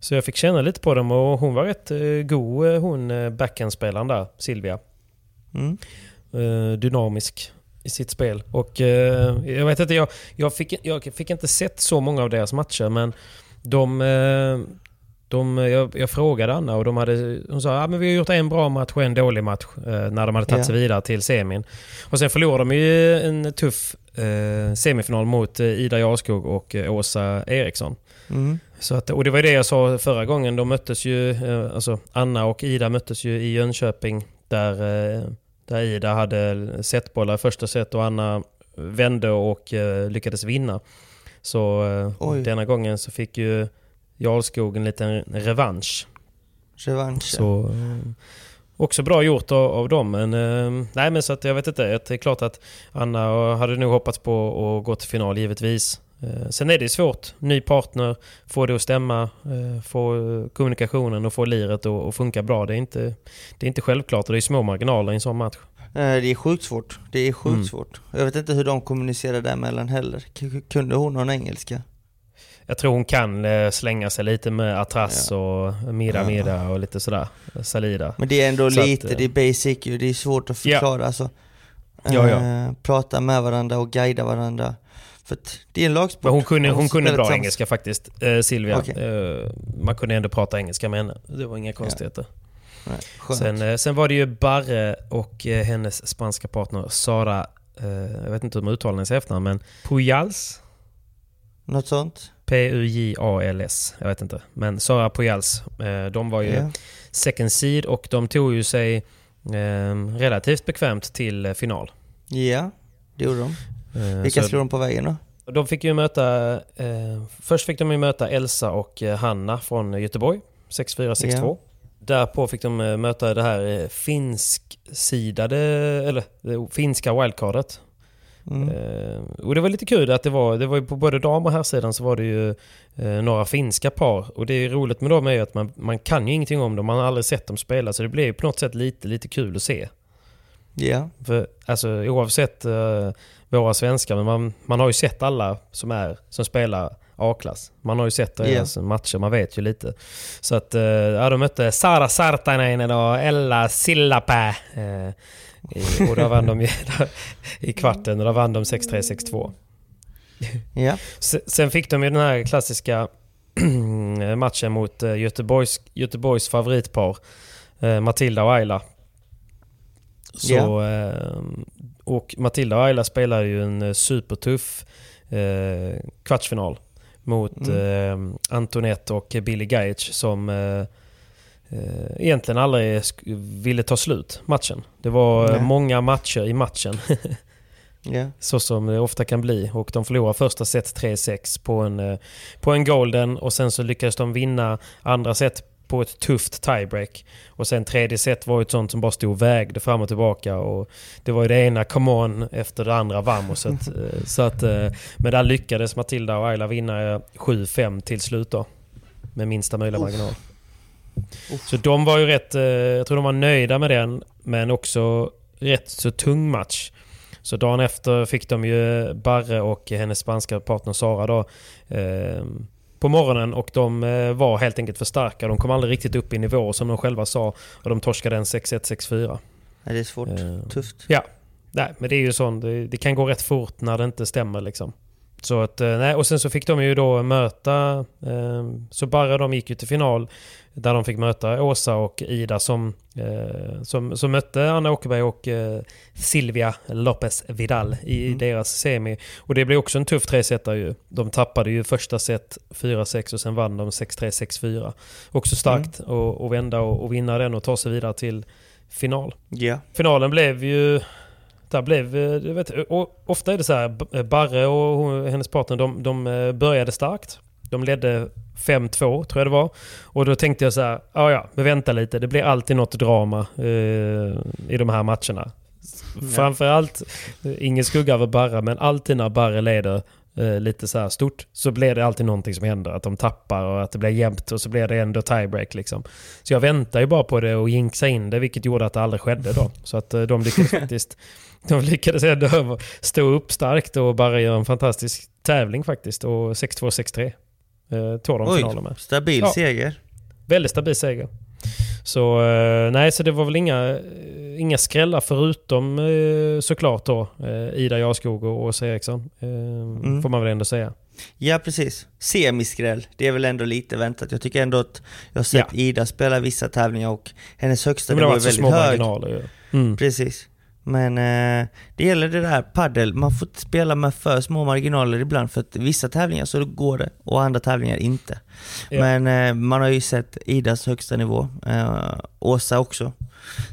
Så jag fick känna lite på dem och hon var rätt uh, god uh, hon backhandspelaren där, Silvia. Mm. Dynamisk i sitt spel. Och jag vet inte, jag, jag, fick, jag fick inte sett så många av deras matcher men de, de, jag, jag, frågade Anna och de hade, hon sa att ah, vi har gjort en bra match och en dålig match eh, när de hade tagit yeah. sig vidare till semin. Och sen förlorade de ju en tuff eh, semifinal mot eh, Ida Jarskog och eh, Åsa Eriksson. Mm. Så att, och det var det jag sa förra gången. De möttes ju, eh, alltså Anna och Ida möttes ju i Jönköping där, eh, där Ida hade setbollar i första set och Anna vände och lyckades vinna. Så denna gången så fick ju Jarlskog en liten revansch. Revansch, Så, Också bra gjort av, av dem. Men, eh, nej, men så att jag vet inte. Det är klart att Anna hade nog hoppats på att gå till final givetvis. Eh, sen är det svårt. Ny partner, få det att stämma, eh, få kommunikationen och få liret att funka bra. Det är, inte, det är inte självklart och det är små marginaler i en sån match. Det är sjukt svårt. Det är sjukt mm. svårt. Jag vet inte hur de kommunicerar däremellan heller. Kunde hon någon engelska? Jag tror hon kan eh, slänga sig lite med Atras ja. och Mida Mida och lite sådär. Salida. Men det är ändå Så lite, att, det är basic ju. Det är svårt att förklara. Ja. Alltså, ja, ja. Äh, prata med varandra och guida varandra. För det är en lagsport. Men hon kunde, hon kunde bra engelska faktiskt, eh, Silvia. Okay. Eh, man kunde ändå prata engelska med henne. Det var inga konstigheter. Nej, sen, eh, sen var det ju Barre och eh, hennes spanska partner Sara, jag vet inte hur man uttalar hennes efternamn, men Pujals? Något sånt? P-U-J-A-L-S. Jag vet inte. Men Sara Pujals. Eh, de var ju yeah. second seed och de tog ju sig eh, relativt bekvämt till eh, final. Ja, yeah, det gjorde de. Vilka slog de på vägen då? De fick ju möta... Eh, först fick de ju möta Elsa och Hanna från Göteborg. 6-4, 6-2. Yeah. Därpå fick de möta det här finsk-sidade, eller det finska wildcardet. Mm. Eh, och det var lite kul att det var, det var på både dam och herrsidan så var det ju eh, några finska par. Och det är roligt med dem är ju att man, man kan ju ingenting om dem, man har aldrig sett dem spela. Så det blev på något sätt lite, lite kul att se. Ja. Yeah. För, alltså oavsett uh, våra svenskar, men man, man har ju sett alla som, är, som spelar A-klass. Man har ju sett deras yeah. matcher, man vet ju lite. Så att, uh, ja, de mötte Sara Sartainen och Ella Sillapää. Uh, och där vann de i kvarten och där vann de 6-3, 6-2. Ja. Sen fick de ju den här klassiska matchen mot eh, Göteborgs, Göteborgs favoritpar eh, Matilda och Ayla. Så, ja. Och Matilda och Ayla spelade ju en eh, supertuff kvartsfinal mot mm. Antoinette och Billy Gaich som eh, egentligen aldrig ville ta slut matchen. Det var Nej. många matcher i matchen. yeah. Så som det ofta kan bli. Och de förlorade första set 3-6 på en, eh, på en golden och sen så lyckades de vinna andra set på ett tufft tiebreak. Och sen tredje set var ett sånt som bara stod och vägde fram och tillbaka. Och det var ju det ena come on efter det andra vamoset. Eh, så att, eh, men där lyckades Matilda och Ayla vinna 7-5 till slut då. Med minsta möjliga marginal. Så de var ju rätt, eh, jag tror de var nöjda med den, men också rätt så tung match. Så dagen efter fick de ju Barre och hennes spanska partner Sara då eh, på morgonen och de eh, var helt enkelt för starka. De kom aldrig riktigt upp i nivå som de själva sa och de torskade en 6-1, 6-4. Ja, det är svårt. Eh, Tufft. Ja. Nej, men det är ju sånt. Det, det, kan gå rätt fort när det inte stämmer liksom. Så att, eh, nej, och sen så fick de ju då möta... Eh, så bara de gick ju till final där de fick möta Åsa och Ida som, eh, som, som mötte Anna Åkerberg och eh, Silvia Lopez Vidal i mm. deras semi. Och det blev också en tuff tresetare ju. De tappade ju första set 4-6 och sen vann de 6-3, 6-4. Också starkt mm. att, att vända och, och vinna den och ta sig vidare till final. Yeah. Finalen blev ju där blev, du vet, ofta är det så här, Barre och hennes partner de, de eh, började starkt. De ledde 5-2 tror jag det var. Och då tänkte jag så här, ja ja, men vänta lite. Det blir alltid något drama eh, i de här matcherna. Ja. Framförallt, ingen skugga över Barre, men alltid när Barre leder eh, lite så här stort så blir det alltid någonting som händer. Att de tappar och att det blir jämnt och så blir det ändå tiebreak liksom. Så jag väntar ju bara på det och jinxa in det, vilket gjorde att det aldrig skedde då. Så att eh, de lyckades faktiskt de lyckades ändå stå upp starkt och bara göra en fantastisk tävling faktiskt. Och 6-2, 6-3 eh, tog de finalen med. Stabil ja, seger. Väldigt stabil seger. Så eh, nej, så det var väl inga, inga skrällar förutom eh, såklart då eh, Ida Jarskog och Åsa Eriksson. Eh, mm. Får man väl ändå säga. Ja precis. Semiskräll, det är väl ändå lite väntat. Jag tycker ändå att jag har sett ja. Ida spela vissa tävlingar och hennes högsta nivå är väldigt hög. Marginaler, ja. mm. Precis. Men eh, det gäller det där paddel, man får inte spela med för små marginaler ibland för att vissa tävlingar så går det och andra tävlingar inte. Ja. Men eh, man har ju sett Idas högsta nivå, eh, Åsa också.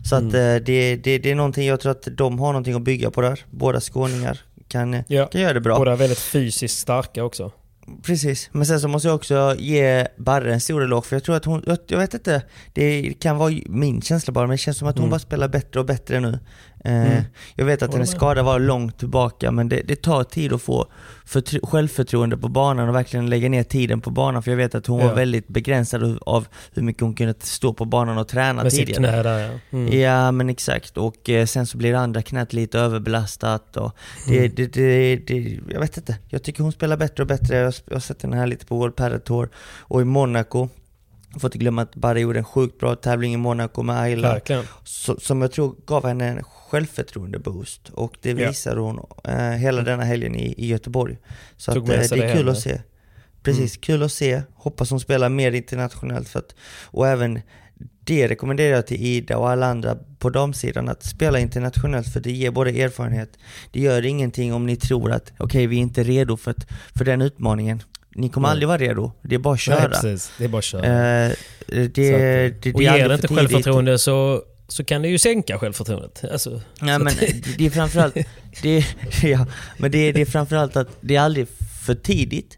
Så mm. att eh, det, det, det är någonting, jag tror att de har någonting att bygga på där, båda skåningar kan, ja. kan göra det bra. Båda väldigt fysiskt starka också. Precis, men sen så måste jag också ge Barre en stor eloge för jag tror att hon, jag, vet inte, det kan vara min känsla bara men det känns som att hon mm. bara spelar bättre och bättre nu. Eh, mm. Jag vet att hennes skada var långt tillbaka men det, det tar tid att få självförtroende på banan och verkligen lägga ner tiden på banan för jag vet att hon ja. var väldigt begränsad av hur mycket hon kunde stå på banan och träna Med tidigare. Sitt knä där ja. Mm. Ja men exakt och eh, sen så blir det andra knät lite överbelastat och det, mm. det, det, det, jag vet inte. Jag tycker hon spelar bättre och bättre. Jag, jag har sett henne här lite på World Padel Tour och i Monaco Får inte glömma att Barry gjorde en sjukt bra tävling i Monaco med Ayla. Som jag tror gav henne en självförtroende-boost. Och det visar hon eh, hela denna helgen i, i Göteborg. Så att, eh, det är kul att se. Precis, mm. kul att se. Hoppas hon spelar mer internationellt. För att, och även det rekommenderar jag till Ida och alla andra på damsidan att spela internationellt för det ger både erfarenhet, det gör ingenting om ni tror att okej okay, vi är inte redo för, för den utmaningen. Ni kommer Nej. aldrig vara redo, det är bara att köra. Nej. Det är bara att köra. Eh, det, att, det, det, och ger det inte självförtroende så så kan det ju sänka självförtroendet. Alltså, ja, men det är framförallt, det, ja, men det, det är framförallt att det är aldrig för tidigt,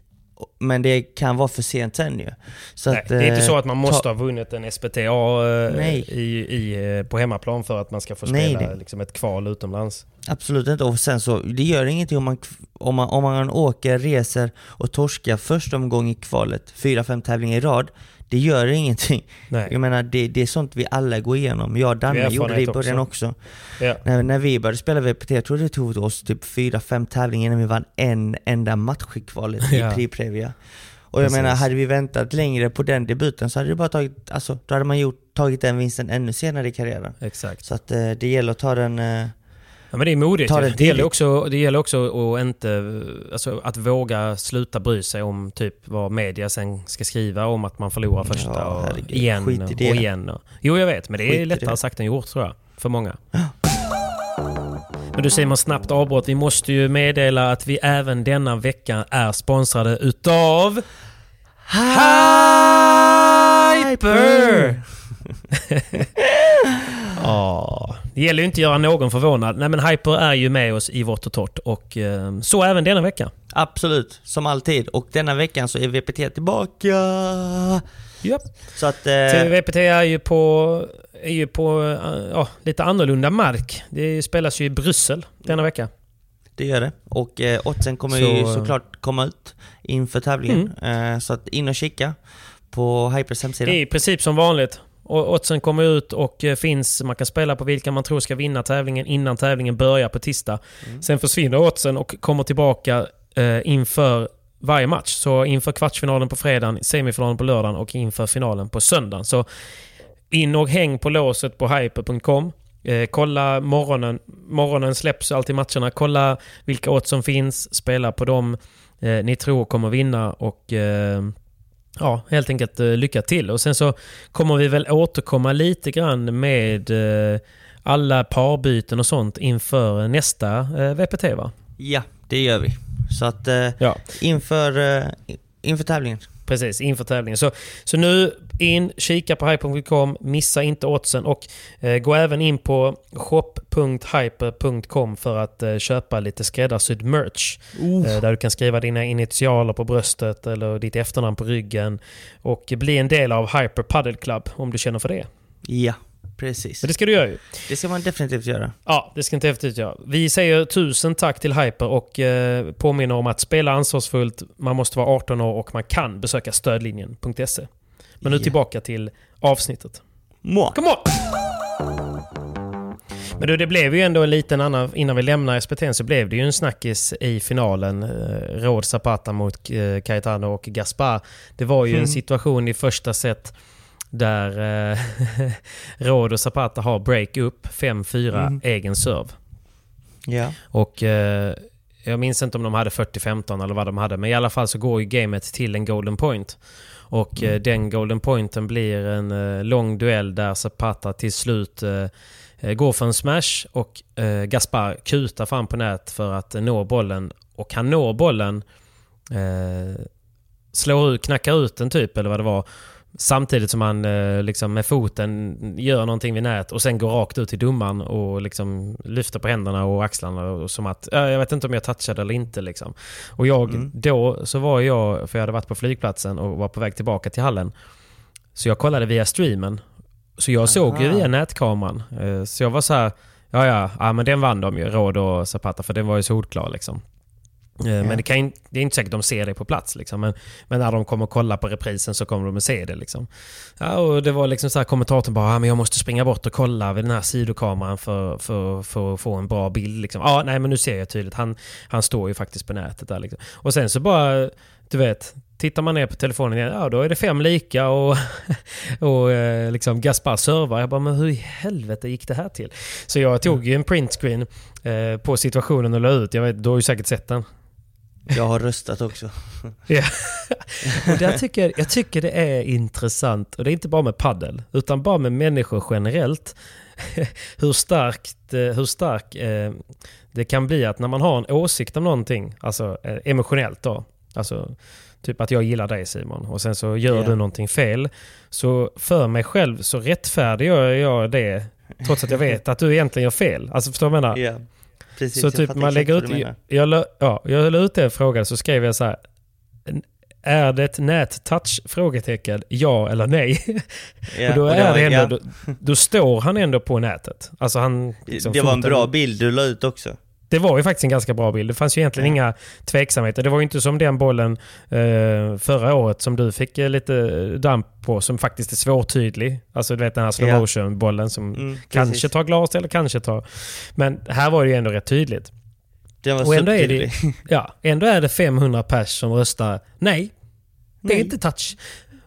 men det kan vara för sent sen ju. Så Nej, att, det är inte så att man eh, måste ta... ha vunnit en SPTA eh, i, i, eh, på hemmaplan för att man ska få spela Nej, det... liksom ett kval utomlands. Absolut inte. Och sen så, det gör ingenting om man, om man, om man åker, reser och torskar första omgång i kvalet, fyra, fem tävlingar i rad det gör ingenting. Nej. Jag menar, det, det är sånt vi alla går igenom. Jag och Danne gjorde det i början också. också. Ja. När, när vi började spela VPT, jag tror det tog oss typ 4-5 tävlingar innan vi vann en enda match i kvalet ja. i Prix Previa. Och jag Precis. menar, hade vi väntat längre på den debuten så hade det bara tagit, alltså, då hade man gjort, tagit den vinsten ännu senare i karriären. Exakt. Så att eh, det gäller att ta den eh, Ja, men det är modigt. Det, det, gäller också, det gäller också att inte... Alltså att våga sluta bry sig om typ vad media sen ska skriva om att man förlorar första ja, och igen och igen. Och, jo, jag vet. Men det är Skit lättare sagt än gjort tror jag. För många. Men du Simon, snabbt avbrott. Vi måste ju meddela att vi även denna vecka är sponsrade utav... Hyper! Ja, det gäller ju inte att göra någon förvånad. Nej men Hyper är ju med oss i vårt och torrt och eh, så även denna vecka. Absolut, som alltid. Och denna veckan så är VPT tillbaka. Japp. Så att... Eh... VPT är ju på, är ju på uh, ja, lite annorlunda mark. Det spelas ju i Bryssel denna vecka. Det gör det. Och eh, oddsen kommer så, ju såklart komma ut inför tävlingen. Mm. Eh, så att in och kika på Hypers hemsida. Det är i princip som vanligt. Och oddsen kommer ut och eh, finns, man kan spela på vilka man tror ska vinna tävlingen innan tävlingen börjar på tisdag. Mm. Sen försvinner oddsen och kommer tillbaka eh, inför varje match. Så inför kvartsfinalen på fredagen, semifinalen på lördagen och inför finalen på söndagen. Så in och häng på låset på hyper.com. Eh, kolla morgonen. Morgonen släpps alltid matcherna. Kolla vilka odds som finns. Spela på dem eh, ni tror kommer vinna och eh, ja, helt enkelt eh, lycka till. Och sen så kommer vi väl återkomma lite grann med eh, alla parbyten och sånt inför nästa eh, VPT va? Ja, det gör vi. Så att eh, Ja. inför, eh, inför tävlingen. Precis, inför tävlingen. Så, så nu in, kika på hyper.com, missa inte oddsen och eh, gå även in på shop.hyper.com för att eh, köpa lite skräddarsydd merch. Eh, där du kan skriva dina initialer på bröstet eller ditt efternamn på ryggen och bli en del av Hyper Paddle Club om du känner för det. Ja, precis. Men det ska du göra ju. Det ska man definitivt göra. Ja, det ska inte efterut göra. Vi säger tusen tack till Hyper och eh, påminner om att spela ansvarsfullt. Man måste vara 18 år och man kan besöka stödlinjen.se. Men nu Ja. tillbaka till avsnittet. Mwah. Come on! Men du, det blev ju ändå en liten annan... Innan vi lämnar SPT så blev det ju en snackis i finalen. Eh, Råd Zapata mot eh, Cayetano och Gaspar. Det var ju Mm. en situation i första set där eh, Råd och Zapata har break up 5-4 Mm. egen serve. Ja. Och eh, jag minns inte om de hade 40-15 eller vad de hade. Men i alla fall så går ju gamet till en golden point. Och eh, den golden pointen blir en eh, lång duell där Zapata till slut eh, eh, går för en smash och eh, Gaspar kutar fram på nät för att eh, nå bollen. Och han når bollen, eh, slår ut, knackar ut den typ eller vad det var. Samtidigt som han eh, liksom med foten gör någonting vid nät och sen går rakt ut till domaren och liksom lyfter på händerna och axlarna och som att "Ja, jag vet inte om jag touchade eller inte. Liksom. Och jag, Mm. då så var jag, för jag hade varit på flygplatsen och var på väg tillbaka till hallen. Så jag kollade via streamen. Så jag såg ju Aha. via nätkameran. Eh, Så jag var så här, ja ja, ja men den vann de ju, Råd och Zapata, för den var ju solklar liksom. Eh, Men det, kan, det är inte säkert de ser det på plats. Liksom. Men, men när de kommer kolla på reprisen så kommer de att se det. Liksom. Ja, och det var liksom så här kommentatorn bara ah, men jag måste springa bort och kolla vid den här sidokameran för, för, för att få en bra bild. Liksom. Ja, nej men nu ser jag tydligt. Han, han står ju faktiskt på nätet där. Liksom. Och sen så bara, du vet, tittar man ner på telefonen igen, ja då är det fem lika och, och eh, liksom Gaspar servar. Jag bara, men hur i helvete gick det här till? Så jag tog ju en printscreen eh, på situationen och la ut. Jag vet, du har ju säkert sett den. Jag har röstat också. Ja. Och där tycker, jag tycker det är intressant, och det är inte bara med paddel utan bara med människor generellt. hur starkt, eh, hur stark eh, det kan bli att när man har en åsikt om någonting, alltså eh, emotionellt då, alltså typ att jag gillar dig Simon och sen så gör Ja. du någonting fel, så för mig själv så rättfärdigar jag det trots att jag vet att du egentligen gör fel. Alltså förstår du vad jag menar? Ja. Precis, Så jag typ man lägger ut... Jag, la- ja, jag la ut den frågan så skrev jag så här. Är det ett nättouch? Frågetecken. Ja eller nej? Ja, och då är det ändå... ja. Då, då står han ändå på nätet. Alltså han... liksom, det var en bra bild du la ut också. Det var ju faktiskt en ganska bra bild. Det fanns ju egentligen inga tveksamheter. Det var ju inte som den bollen eh, förra året som du fick eh, lite damp på som faktiskt är svårtydlig. Alltså du vet den här slow motion bollen som Mm, kanske precis. tar glas eller kanske tar... Men här var det ju ändå rätt tydligt. Den var Och ändå är, det, ja, ändå är det 500 pers som röstar nej. Det är Nej. inte touch.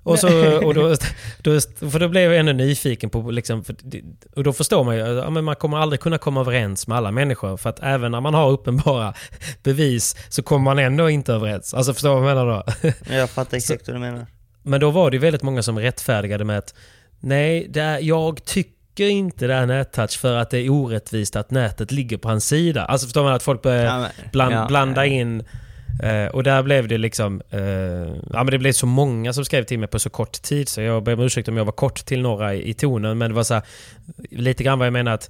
Och, så, och då, då, för då blev jag ännu nyfiken på... Liksom, för, och då förstår man ju ja, men man kommer aldrig kunna komma överens med alla människor. För att även när man har uppenbara bevis så kommer man ändå inte överens. Alltså förstår du vad jag menar då? Jag fattar exakt vad du menar. Men då var det ju väldigt många som rättfärdigade med att nej, det är, jag tycker inte det är nättouch för att det är orättvist att nätet ligger på hans sida. Alltså förstår man att folk börjar Ja, men- bland, ja, blanda ja. in. Eh, och där blev det liksom... Eh, ja men det blev så många som skrev till mig på så kort tid så jag ber om ursäkt om jag var kort till några i, i tonen. Men det var så här, lite grann vad jag menar att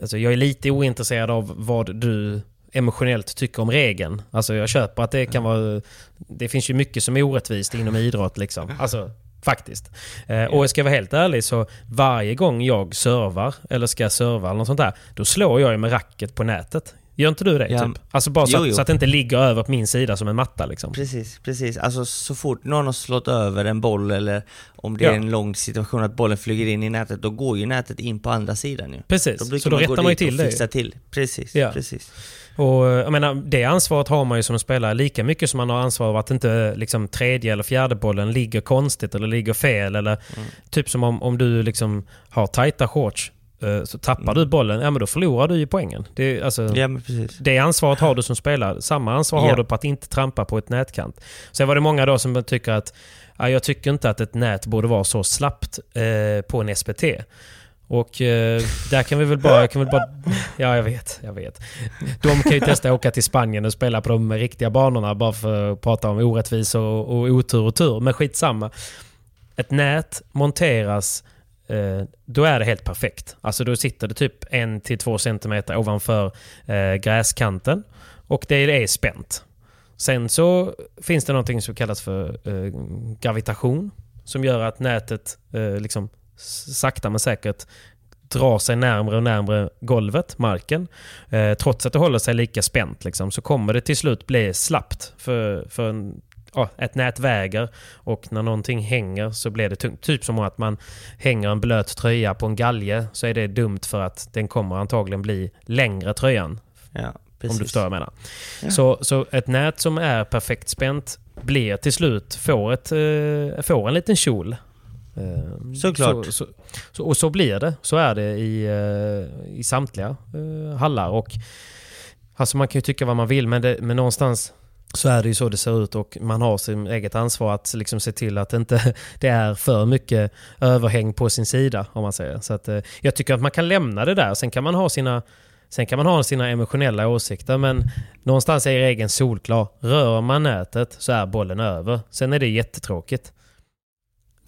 alltså, jag är lite ointresserad av vad du emotionellt tycker om regeln. Alltså jag köper att det kan vara... Det finns ju mycket som är orättvist inom idrott liksom. Alltså faktiskt. Eh, och ska jag vara helt ärlig så varje gång jag servar eller ska serva eller något sånt där, då slår jag ju med racket på nätet. Gör inte du det? Ja. Typ? Alltså bara så, Jo, att, jo. så att det inte ligger över på min sida som en matta liksom. Precis, precis. Alltså så fort någon har slått över en boll eller om det Ja. är en lång situation att bollen flyger in i nätet, då går ju nätet in på andra sidan ju. Precis, brukar så då gå rättar man ju till det. fixa till. Precis, Ja. precis. Och eh, jag menar, det ansvaret har man ju som spelare lika mycket som man har ansvar av att inte liksom, tredje eller fjärde bollen ligger konstigt eller ligger fel. Eller Mm. typ som om, om du liksom har tajta shorts. Eh, så tappar du bollen, ja men då förlorar du ju poängen. Det, alltså, Ja, det ansvaret har du som spelare. Samma ansvar har Ja. du på att inte trampa på ett nätkant. Sen var det många då som tycker att ja, jag tycker inte att ett nät borde vara så slappt eh, på en SPT. Och eh, där kan vi väl bara, kan väl bara... Ja, jag vet. Jag vet. De kan ju testa att åka till Spanien och spela på de riktiga banorna bara för att prata om orättvisor och, och otur och tur. Men skitsamma. Ett nät monteras Eh, då är det helt perfekt. Alltså då sitter det typ en till två centimeter ovanför eh, gräskanten och det är spänt. Sen så finns det någonting som kallas för eh, gravitation som gör att nätet liksom sakta men säkert drar sig närmre och närmre golvet, marken. Eh, trots att det håller sig lika spänt liksom, så kommer det till slut bli slappt. För, för en, ja, ett nät väger och när någonting hänger så blir det tungt. Typ som att man hänger en blöt tröja på en galge så är det dumt för att den kommer antagligen bli längre tröjan. Ja. Om du förstår vad jag menar. Ja. Så, så ett nät som är perfekt spänt blir till slut, får, ett, eh, får en liten kjol. Eh, Såklart. Så, så, så, och så blir det. Så är det i, eh, i samtliga hallar. Och, alltså man kan ju tycka vad man vill men, det, men någonstans så är det ju så det ser ut och man har sin eget ansvar att liksom se till att det inte det är för mycket överhäng på sin sida. om man säger. Så att, eh, jag tycker att man kan lämna det där. Sen kan man ha sina Sen kan man ha sina emotionella åsikter men någonstans är regeln solklar. Rör man nätet så är bollen över. Sen är det jättetråkigt.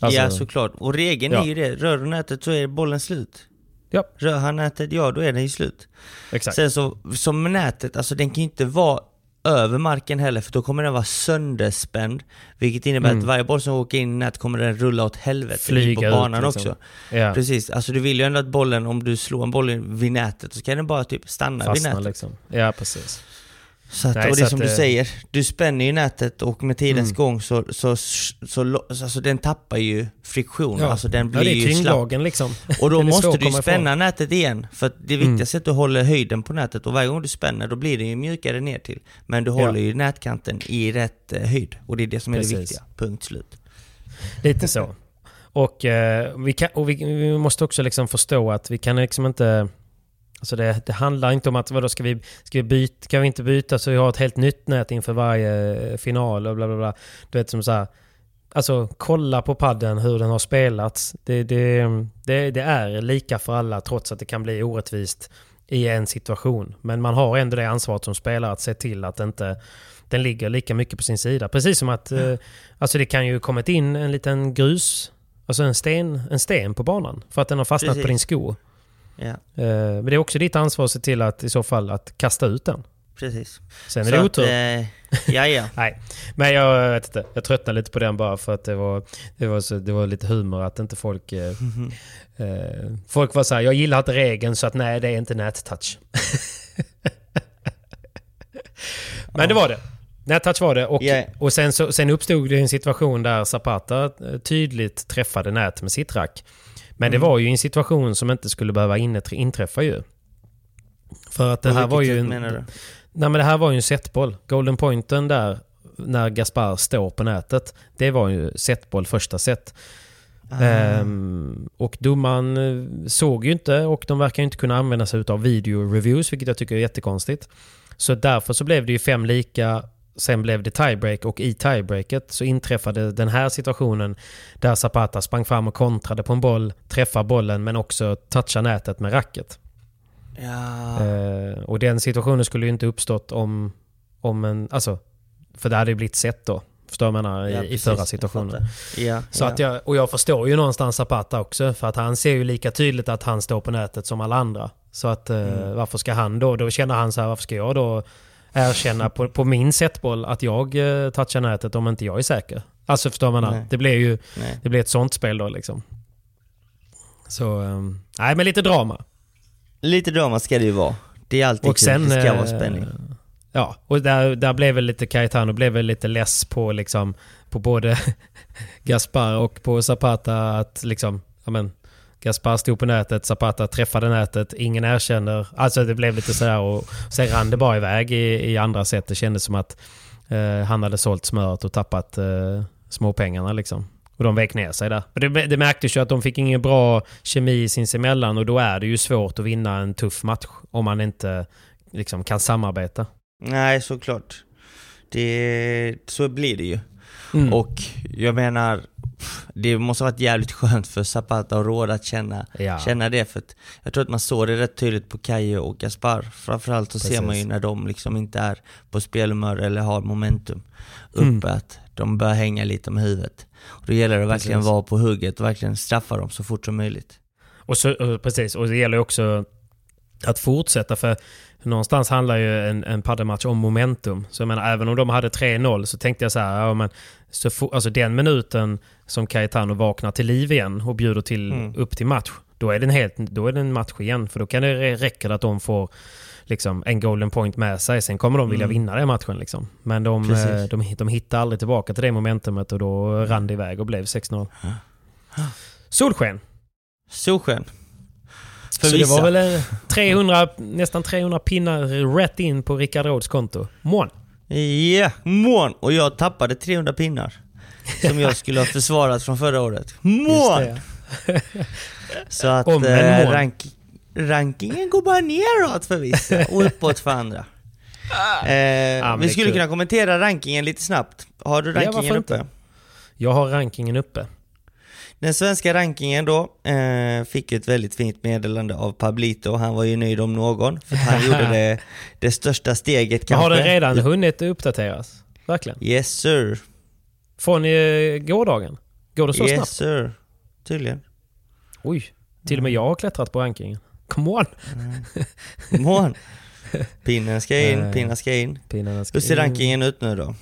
Alltså- ja, såklart. Och regeln Ja. är ju det. Rör du nätet så är bollen slut. Ja. Rör han nätet, ja då är den ju slut. Exakt. Sen så, som nätet, alltså den kan ju inte vara över marken heller för då kommer den vara sönderspänd. Vilket innebär Mm. att varje boll som åker in i nät kommer den rulla åt helvete in Flyga på ut, banan liksom. också. ja. Precis, alltså du vill ju ändå att bollen, om du slår en boll vid nätet så kan den bara typ stanna vid Fastna nätet. liksom. Ja, precis. Så att, Nej, och det så är som att, du eh, säger, du spänner ju nätet och med tidens Mm. gång så, så, så, lo- alltså den tappar ju friktion, alltså den ja, det blir är ju slapp. liksom. Och då måste du komma ifrån. spänna nätet igen. För det viktigaste är att du håller höjden på nätet och varje gång du spänner då blir det ju mjukare ner till. Men du Ja. håller ju nätkanten i rätt eh, höjd. Och det är det som är Precis. det viktiga. Punkt slut. Lite så. Och, eh, vi, kan, och vi, vi måste också liksom förstå att vi kan liksom inte... Alltså det, det handlar inte om att vadå, ska vi, ska vi byta, kan vi inte byta så vi har ett helt nytt nät inför varje eh, final och bla bla bla. Du vet som så här, Alltså kolla på padden hur den har spelats. Det, det, det, det är lika för alla trots att det kan bli orättvist i en situation. Men man har ändå det ansvaret som spelare att se till att inte den ligger lika mycket på sin sida. Precis som att eh, alltså det kan ju kommit in en liten grus, alltså en sten, en sten på banan för att den har fastnat Precis. på din sko. Ja, Eh, men det är också ditt ansvar att se till att i så fall att kasta ut den. precis. Sen är Så det att, otur. eh, ja, ja. Nej, men jag vet inte. Jag tröttnade lite på den bara för att det var, det var, så, det var lite humor att inte folk... Eh, eh, folk var så här, jag gillar inte regeln så att nej, det är inte nättouch. men det var det. Nättouch var det och, Ja. och sen, så, sen uppstod det en situation där Zapata eh, tydligt träffade nät med sitt rack. Men det Mm. var ju en situation som inte skulle behöva inträffa ju. För att det här var ju en... menar du? Nej men det här var ju en setboll. Golden pointen där, när Gaspar står på nätet, det var ju setboll första set. Ah. Ehm, och domaren eh, såg ju inte och de verkar inte kunna använda sig av video reviews, vilket jag tycker är jättekonstigt. Så därför så blev det ju fem lika, sen blev det tiebreak och i tiebreaket så inträffade den här situationen där Zapata sprang fram och kontrade på en boll, träffar bollen men också touchar nätet med racket. Ja. Eh, och den situationen skulle ju inte uppstått om, om en... Alltså, för det hade ju blivit sett då. Förstår du menar? I, Ja, I precis. förra Jag situationen. Ja, Så ja. att jag, och jag förstår ju någonstans Zapata också. För att han ser ju lika tydligt att han står på nätet som alla andra. Så att eh, Mm. varför ska han då... Då känner han så här, varför ska jag då erkänna på, på min setboll att jag eh, touchar nätet om inte jag är säker? Alltså förstår man? Nej. Det blir ju Nej. det blir ett sånt spel då liksom. Så... ehm, nej men lite drama. Lite drama ska det ju vara. Det är alltid Och kul, sen... det ska vara eh, spänning. Ja, och där, där blev väl lite Cayetano blev väl lite less på liksom på både Gaspar och på Zapata att liksom, ja men Gaspar stod på nätet, Zapata träffade nätet, ingen erkänner. Alltså det blev lite sådär och sen rann det bara iväg i, i andra sätt. Det kändes som att eh, han hade sålt smöret och tappat eh, småpengarna liksom. Och de vek ner sig där. Det, det märktes ju att de fick ingen bra kemi sinsemellan och då är det ju svårt att vinna en tuff match om man inte liksom kan samarbeta. Nej, såklart. Det, så blir det ju. Mm. Och jag menar, det måste ha varit jävligt skönt för Zapata och Råd att känna, Ja. känna det. För att jag tror att man såg det rätt tydligt på Kaje och Gaspar. Framförallt så ser Precis. man ju när de liksom inte är på spelhumör eller har momentum uppe, Mm. att de bör hänga lite med huvudet. Och då gäller det verkligen Precis. vara på hugget och verkligen straffa dem så fort som möjligt. Och så, precis, och det gäller också att fortsätta för någonstans handlar ju en, en paddelmatch om momentum. Så jag menar, även om de hade 3-0 så tänkte jag så här, ja, men, så fo- alltså den minuten som Cayetano vaknar till liv igen och bjuder till, Mm. upp till match, då är, det en helt, då är det en match igen. För då kan det räcka att de får liksom, en golden point med sig. Sen kommer de vilja Mm. vinna den matchen. Liksom. Men de, Precis. eh, de, de hittar aldrig tillbaka till det momentumet och då rann det iväg och blev 6-0. Solsken! Solsken. För Så det var väl eh, 300, nästan 300 pinnar rätt in på Rickard Råds konto. Mån. Ja, mån! Och jag tappade 300 pinnar. Som jag skulle ha försvarat från förra året. Mån! Så att Om en eh, mån. rank, rankingen går bara neråt för vissa och uppåt för andra. Eh, men vi skulle kul. kunna kommentera rankingen lite snabbt. Har du Ja, rankingen varför uppe? Jag har rankingen uppe. Den svenska rankingen då eh, fick ett väldigt fint meddelande av Pablito. Han var ju nöjd om någon, för han gjorde det, det största steget Men kanske. har den redan hunnit uppdateras? Verkligen? Yes sir. Från eh, gårdagen? Går det så yes snabbt? sir. Tydligen. Oj, till och med jag har klättrat på rankingen. Come on! Mån. Pinnen ska in, Eh, pinnen ska in. Ska Hur ser in. rankingen ut nu då?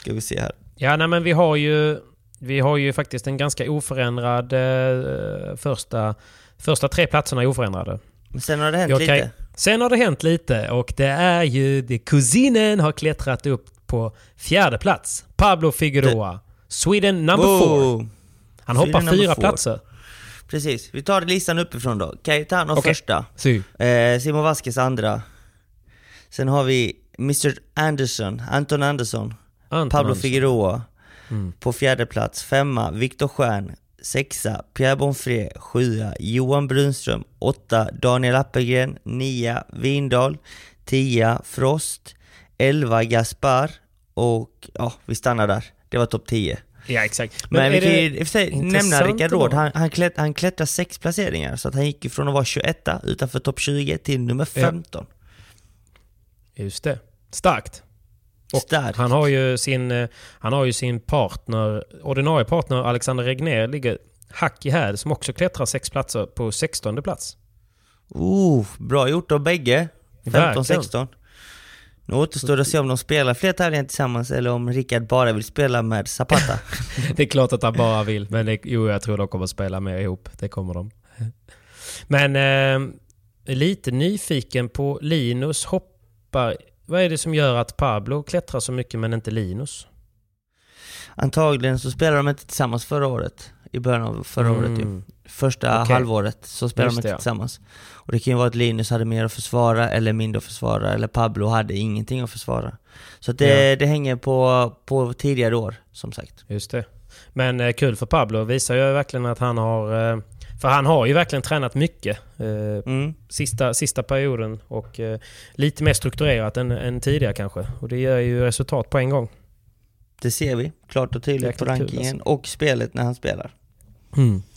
Ska vi se här. Ja, nej men vi har ju... Vi har ju faktiskt en ganska oförändrad eh, första... Första tre platserna är oförändrade. Sen har det hänt Jag kan- lite. Sen har det hänt lite och det är ju... Det, kusinen har klättrat upp på fjärde plats. Pablo Figueroa. Sweden number four. Wow. Han Sweden hoppar fyra four. platser. Precis, vi tar listan uppifrån då. Cayetano Okej. första. Sy. Eh, Simon Vasquez andra. Sen har vi Mr Anderson, Anton Andersson, Anton Pablo Andersson. Figueroa Mm. på fjärde plats. Femma, Viktor Stjern. Sexa, Pierre Bonfré. Sjua, Johan Brunström. Åtta, Daniel Appelgren. Nia, Vindal. Tia, Frost. Elva, Gaspar. Och ja, vi stannar där. Det var topp 10. Ja, exakt. Men, vi är kan ju i och för sig nämna Rickard? Råd, han, han, klätt, han klättrar sex placeringar, så att han gick ju från att vara 21 utanför topp 20 till nummer 15. Just det. Starkt. Starkt. Han har ju sin, eh, han har ju sin partner, ordinarie partner Alexander Regner ligger hack i häl som också klättrar sex platser på 16 plats. Oh, bra gjort av bägge. Verkligen. 15-16. Nu återstår det att se om de spelar fler tävlingar tillsammans eller om Rickard bara vill spela med Zapata. Det är klart att han bara vill, men det, jo, jag tror de kommer spela mer ihop. Det kommer de. Men eh, lite nyfiken på Linus hoppar. Vad är det som gör att Pablo klättrar så mycket men inte Linus? Antagligen så spelade de inte tillsammans förra året. I början av förra året ju. Mm. Första Okej. halvåret så spelade Just de inte ja. tillsammans. Och det kan ju vara att Linus hade mer att försvara eller mindre att försvara eller Pablo hade ingenting att försvara. Så att det, Ja. det hänger på, på tidigare år, som sagt. Just det. Men eh, kul för Pablo. Visar ju verkligen att han har... Eh, för han har ju verkligen tränat mycket eh, Mm. sista, sista perioden och eh, lite mer strukturerat än, än tidigare kanske. Och det ger ju resultat på en gång. Det ser vi klart och tydligt på Jäkligt alltså. rankingen och spelet när han spelar.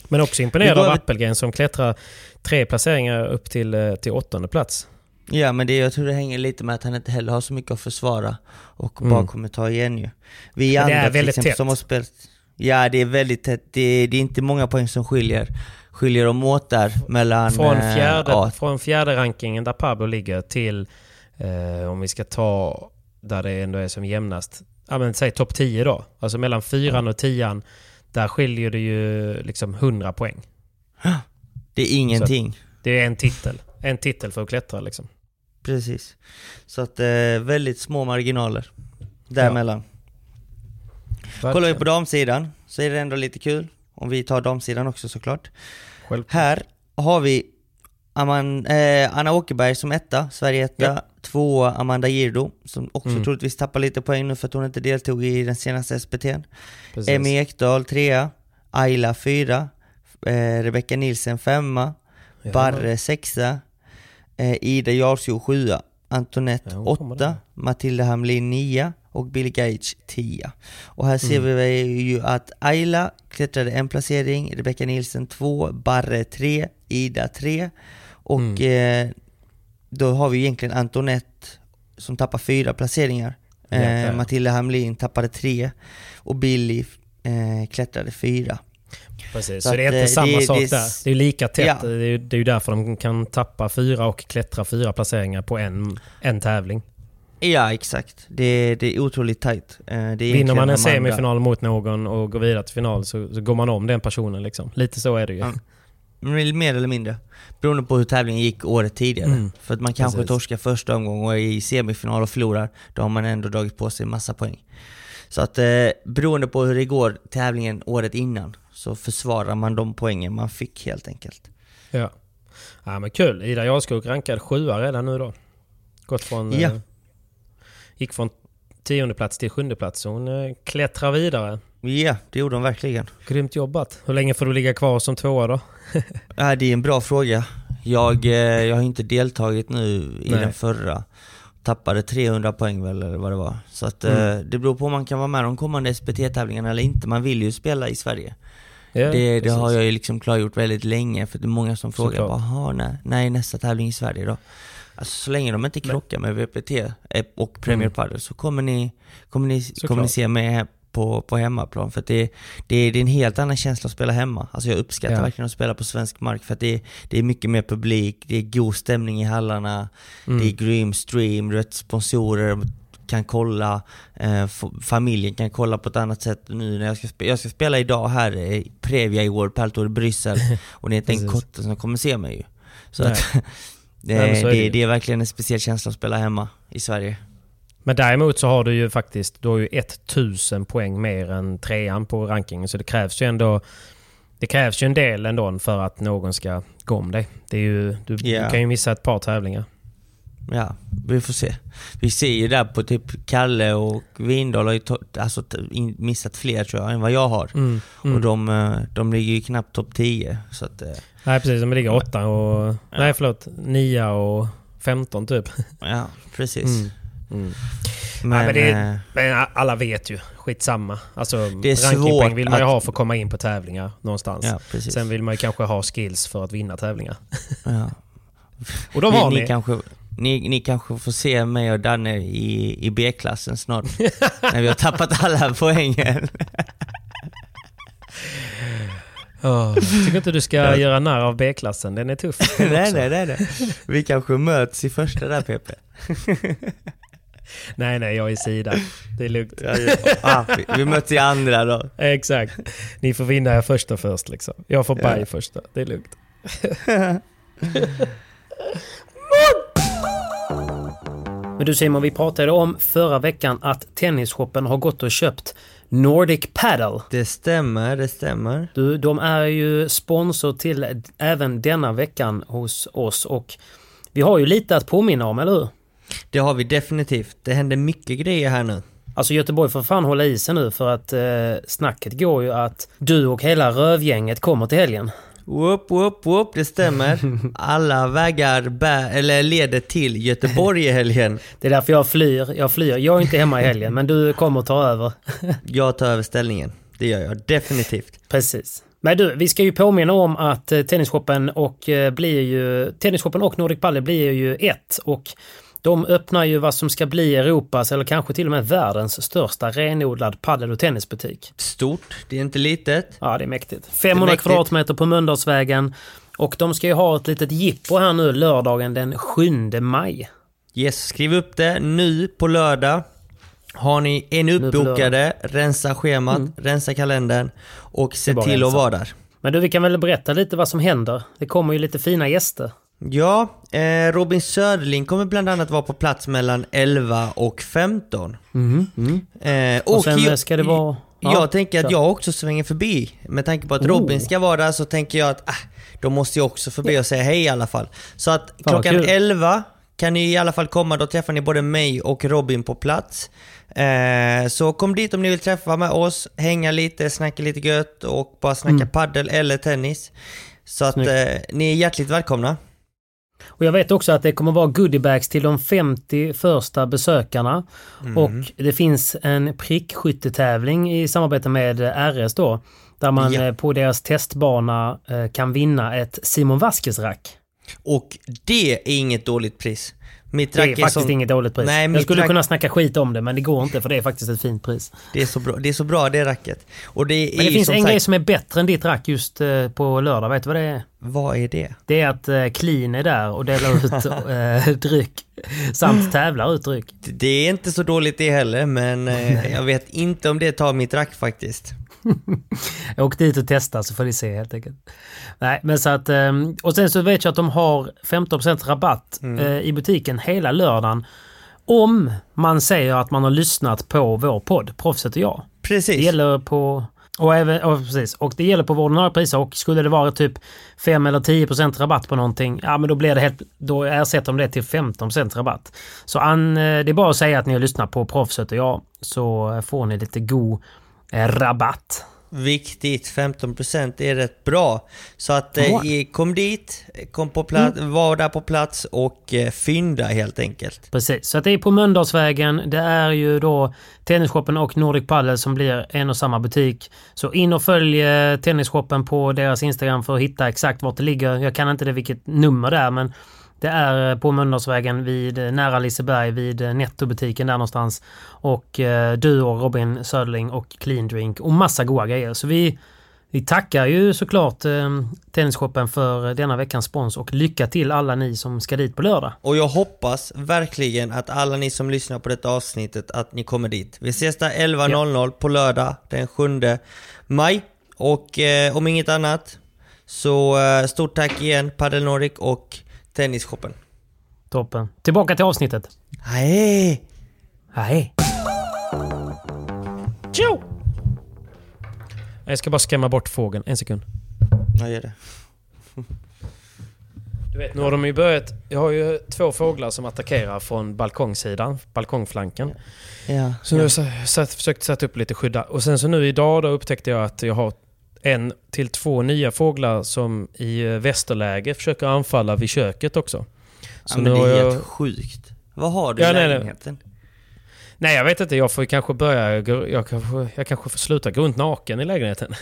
Men också imponerad av Appelgren som klättrar tre placeringar upp till, eh, till åttonde plats. Ja men det, jag tror det hänger lite med att han inte heller har så mycket att försvara och Mm. bara kommer ta igen ju. Vi Men det andra är väldigt exempel tätt. som har spelat... Ja det är väldigt tätt, det, det är inte många poäng som skiljer, skiljer dem åt där mellan... Från eh, fjärde, ja, från fjärde rankingen där Pablo ligger till, eh, om vi ska ta där det ändå är som jämnast, ja men säg topp 10 då. Alltså mellan fyran och tian, där skiljer det ju liksom 100 poäng. det är ingenting. Det är en titel. En titel för att klättra liksom. Precis. Så att eh, väldigt små marginaler däremellan. Kollar vi på damsidan så är det ändå lite kul. Om vi tar damsidan också såklart. Självklart. Här har vi Aman, eh, Anna Åkerberg som etta, Sverige etta. Ja. Tvåa Amanda Girdo, som också Mm. troligtvis tappar lite poäng nu för att hon inte deltog i den senaste. Precis. Emmy Ekdahl trea. Ayla 4, eh, Rebecka Nilsen 5, Ja. Barre 6, eh, Ida Jarsjo 7, Antoinette Ja, hon kommer 8, där. Matilda Hamlin 9 och Billie Gage 10. Och här ser Mm. vi ju att Ayla klättrade en placering, Rebecka Nilsen 2, Barre 3, Ida 3 och Mm. eh, då har vi egentligen Antoinette som tappar fyra placeringar. Eh. Matilda Hamlin tappade tre och Billy eh, klättrade fyra. Precis, Så så, det är inte eh, samma det- sak det är där. Det är lika tätt. Ja. Det, är, det är ju därför de kan tappa fyra och klättra fyra placeringar på en, en tävling. Ja exakt, det, det är otroligt tajt. Eh, det är Vinner man en semifinal mot någon och går vidare till final så, så går man om den personen. Liksom. Lite så är det ju. Ja. Mer eller mindre. Beroende på hur tävlingen gick året tidigare. Mm. För att man kanske Precis. torskar första omgången och är i semifinal och förlorar, då har man ändå dragit på sig massa poäng. Så att eh, beroende på hur det går tävlingen året innan, så försvarar man de poängen man fick helt enkelt. Ja. ja men kul. Ida Jarskog rankad sjua redan nu då. Gått från... Ja. Eh, gick från tionde plats till sjunde plats. Så hon eh, klättrar vidare. Ja, det gjorde de verkligen. Grymt jobbat. Hur länge får du ligga kvar som tvåa då? Det är en bra fråga. Jag, eh, jag har inte deltagit nu i Nej. den förra. Tappade 300 poäng väl, eller vad det var. Så att Mm. eh, det beror på om man kan vara med de kommande SPT-tävlingarna eller inte. Man vill ju spela i Sverige. Ja, det, det har jag ju liksom klargjort väldigt länge, för det är många som frågar Såklart. bara, "Jaha, när, när är nästa tävling i Sverige då? Alltså så länge de inte krockar med VPT eh, och Premier Mm. Padel så kommer ni, kommer ni Såklart. kommunicera med he- på, på hemmaplan. För att det, det, det är en helt annan känsla att spela hemma. Alltså jag uppskattar Ja. verkligen att spela på svensk mark för att det, det är mycket mer publik, det är god stämning i hallarna, Mm. det är grym stream, vet, sponsorer kan kolla, eh, familjen kan kolla på ett annat sätt nu när jag ska spela. Jag ska spela idag här i Previa i World Padel Tour i Bryssel och det är inte en kotte som kommer se mig ju. Så att det, Nej, är det, det det är verkligen en speciell känsla att spela hemma i Sverige. Men däremot så har du ju faktiskt du har ju 1000 poäng mer än trean på rankingen. Så det krävs ju ändå det krävs ju en del ändå för att någon ska gå om dig. Det är ju, du, Ja. du kan ju missa ett par tävlingar. Ja, vi får se. Vi ser ju där på typ Kalle och Windahl har ju alltså, missat fler tror jag än vad jag har. Mm. Mm. Och de, eh, de ligger ju knappt topp 10. Så att, eh, Nej precis, de ligger åtta och... Nej förlåt, nia och 15 typ. ja, precis. Mm. Mm. Men, Ja, men det- eh, Men alla vet ju, skitsamma. Alltså Det är rankingpoäng vill man ju att- ha för att komma in på tävlingar någonstans. ja. Sen vill man ju kanske ha skills för att vinna tävlingar. ja. Och de har ni, ni. ni, kanske, ni, ni kanske får se mig och Danne i, i B-klassen snart. när vi har tappat alla poängen. Oh, tycker inte du ska göra narr av B-klassen. Den är tuff. den nej, nej, nej, nej. Vi kanske möts i första där PP. nej, nej, jag är sida. Det är lugnt. Ja, ja. Ah, vi, vi möts i andra då. Exakt. Ni får vinna er första först liksom. Jag får Ja. baj första. Det är lugnt. Men du Simon, vi pratade om förra veckan att Tennisshoppen har gått och köpt Nordic Paddle. Det stämmer, det stämmer. Du, de är ju sponsor till även denna veckan hos oss och vi har ju lite att påminna om, eller hur? Det har vi definitivt. Det händer mycket grejer här nu. Alltså Göteborg får fan hålla i sig nu för att eh, snacket går ju att du och hela rövgänget kommer till helgen. Whoop, whoop, whoop, det stämmer. Alla vägar bär, eller leder till Göteborg i helgen. Det är därför jag flyr. Jag flyr. Jag är inte hemma i helgen men du kommer ta över. Jag tar över ställningen. Det gör jag definitivt. Precis. Men du, vi ska ju påminna om att eh, Tennisshoppen och eh, blir ju... Tennisshoppen och Nordic Paddle blir ju ett och de öppnar ju vad som ska bli Europas eller kanske till och med världens största renodlad paddel och tennisbutik. Stort, det är inte litet. Ja, det är mäktigt. 500 mäktigt. kvadratmeter på Mölndalsvägen. Och de ska ju ha ett litet jippo här nu lördagen den 7 maj. Yes, skriv upp det nu på lördag. Har ni en uppbokade, rensa schemat, Mm. rensa kalendern och se är till att rensa. vara där. Men du, vi kan väl berätta lite vad som händer. Det kommer ju lite fina gäster. Ja, eh, Robin Söderling kommer bland annat vara på plats mellan 11 och 15. Eh, Och, sen jag, ska det vara... Ja, jag tänker att jag också svänger förbi. Med tanke på att Oh. Robin ska vara där så tänker jag att ah, då måste jag också förbi och säga hej i alla fall. Så att klockan kul. 11 kan ni i alla fall komma, då träffar ni både mig och Robin på plats. Eh, så kom dit om ni vill träffa med oss, hänga lite, snacka lite gött och bara snacka Mm. paddel eller tennis. Så att eh, ni är hjärtligt välkomna. Och jag vet också att det kommer vara goodiebags till de 50 första besökarna. Mm. Och det finns en prickskyttetävling i samarbete med RS då. Där man Ja. eh, på deras testbana eh, kan vinna ett Simon Vasquez-rack. Och det är inget dåligt pris. Mitt Det är är, faktiskt så, inget dåligt pris. Nej, jag mitt skulle kunna snacka skit om det men det går inte för det är faktiskt ett fint pris. det, är så bra, det är så bra det racket. Och det är Men det finns som en sagt, grej som är bättre än ditt rack just eh, på lördag. Vet du vad det är? Vad är det? Det är att eh, Clean är där och delar ut eh, dryck. Samt tävlar ut dryck. Det är inte så dåligt det heller, men eh, jag vet inte om det tar mitt rack faktiskt. Åk dit och testa så får ni se helt enkelt. Nej, men så att... eh, Och sen så vet jag att de har 15% rabatt Mm. eh, i butiken hela lördagen. Om man säger att man har lyssnat på vår podd, Proffset och jag. Precis. Det gäller på... Och, även, och, precis, och det gäller på våra ordinarie priser och skulle det vara typ 5 eller 10% rabatt på någonting, ja men då blir det helt... Då ersätter de det till 15% rabatt. Så an, eh, det är bara att säga att ni har lyssnat på Proffset och jag, så får ni lite god rabatt. Viktigt, 15% är rätt bra. Så att eh, kom dit, kom på plats, var där på plats och eh, fynda helt enkelt. Precis, så att det är på Mölndalsvägen. Det är ju då Tennisshoppen och Nordic Padel som blir en och samma butik. Så in och följ eh, Tennisshoppen på deras Instagram för att hitta exakt vart det ligger. Jag kan inte det vilket nummer det är men det är eh, på Mölndalsvägen vid, eh, nära Liseberg vid eh, Nettobutiken där någonstans. Och eh, du och Robin Söderling och Clean Drink och massa goda grejer. Så vi, vi tackar ju såklart eh, Tennisshoppen för denna veckans spons och lycka till alla ni som ska dit på lördag. Och jag hoppas verkligen att alla ni som lyssnar på detta avsnittet, att ni kommer dit. Vi ses där 11.00 på lördag den 7 maj. Och eh, om inget annat, så eh, stort tack igen Padel Nordic och Tennisshoppen. Toppen. Tillbaka till avsnittet. Hej! Hej. Tjo! Jag ska bara skrämma bort fågeln. En sekund. Vad gör det? Du vet, nu har de ju börjat... Jag har ju två fåglar som attackerar från balkongsidan, balkongflanken. Ja. Så nu har jag sa- satt, försökt sätta upp lite skydda. Och sen så nu idag då upptäckte jag att jag har en till två nya fåglar som i eh, västerläge försöker anfalla vid köket också. ja Så men nu det är jag... helt sjukt. Vad har du Ja, i nej, nej. lägenheten? Nej jag vet inte, jag får kanske börja... Jag kanske, jag kanske får sluta gå runt naken i lägenheten.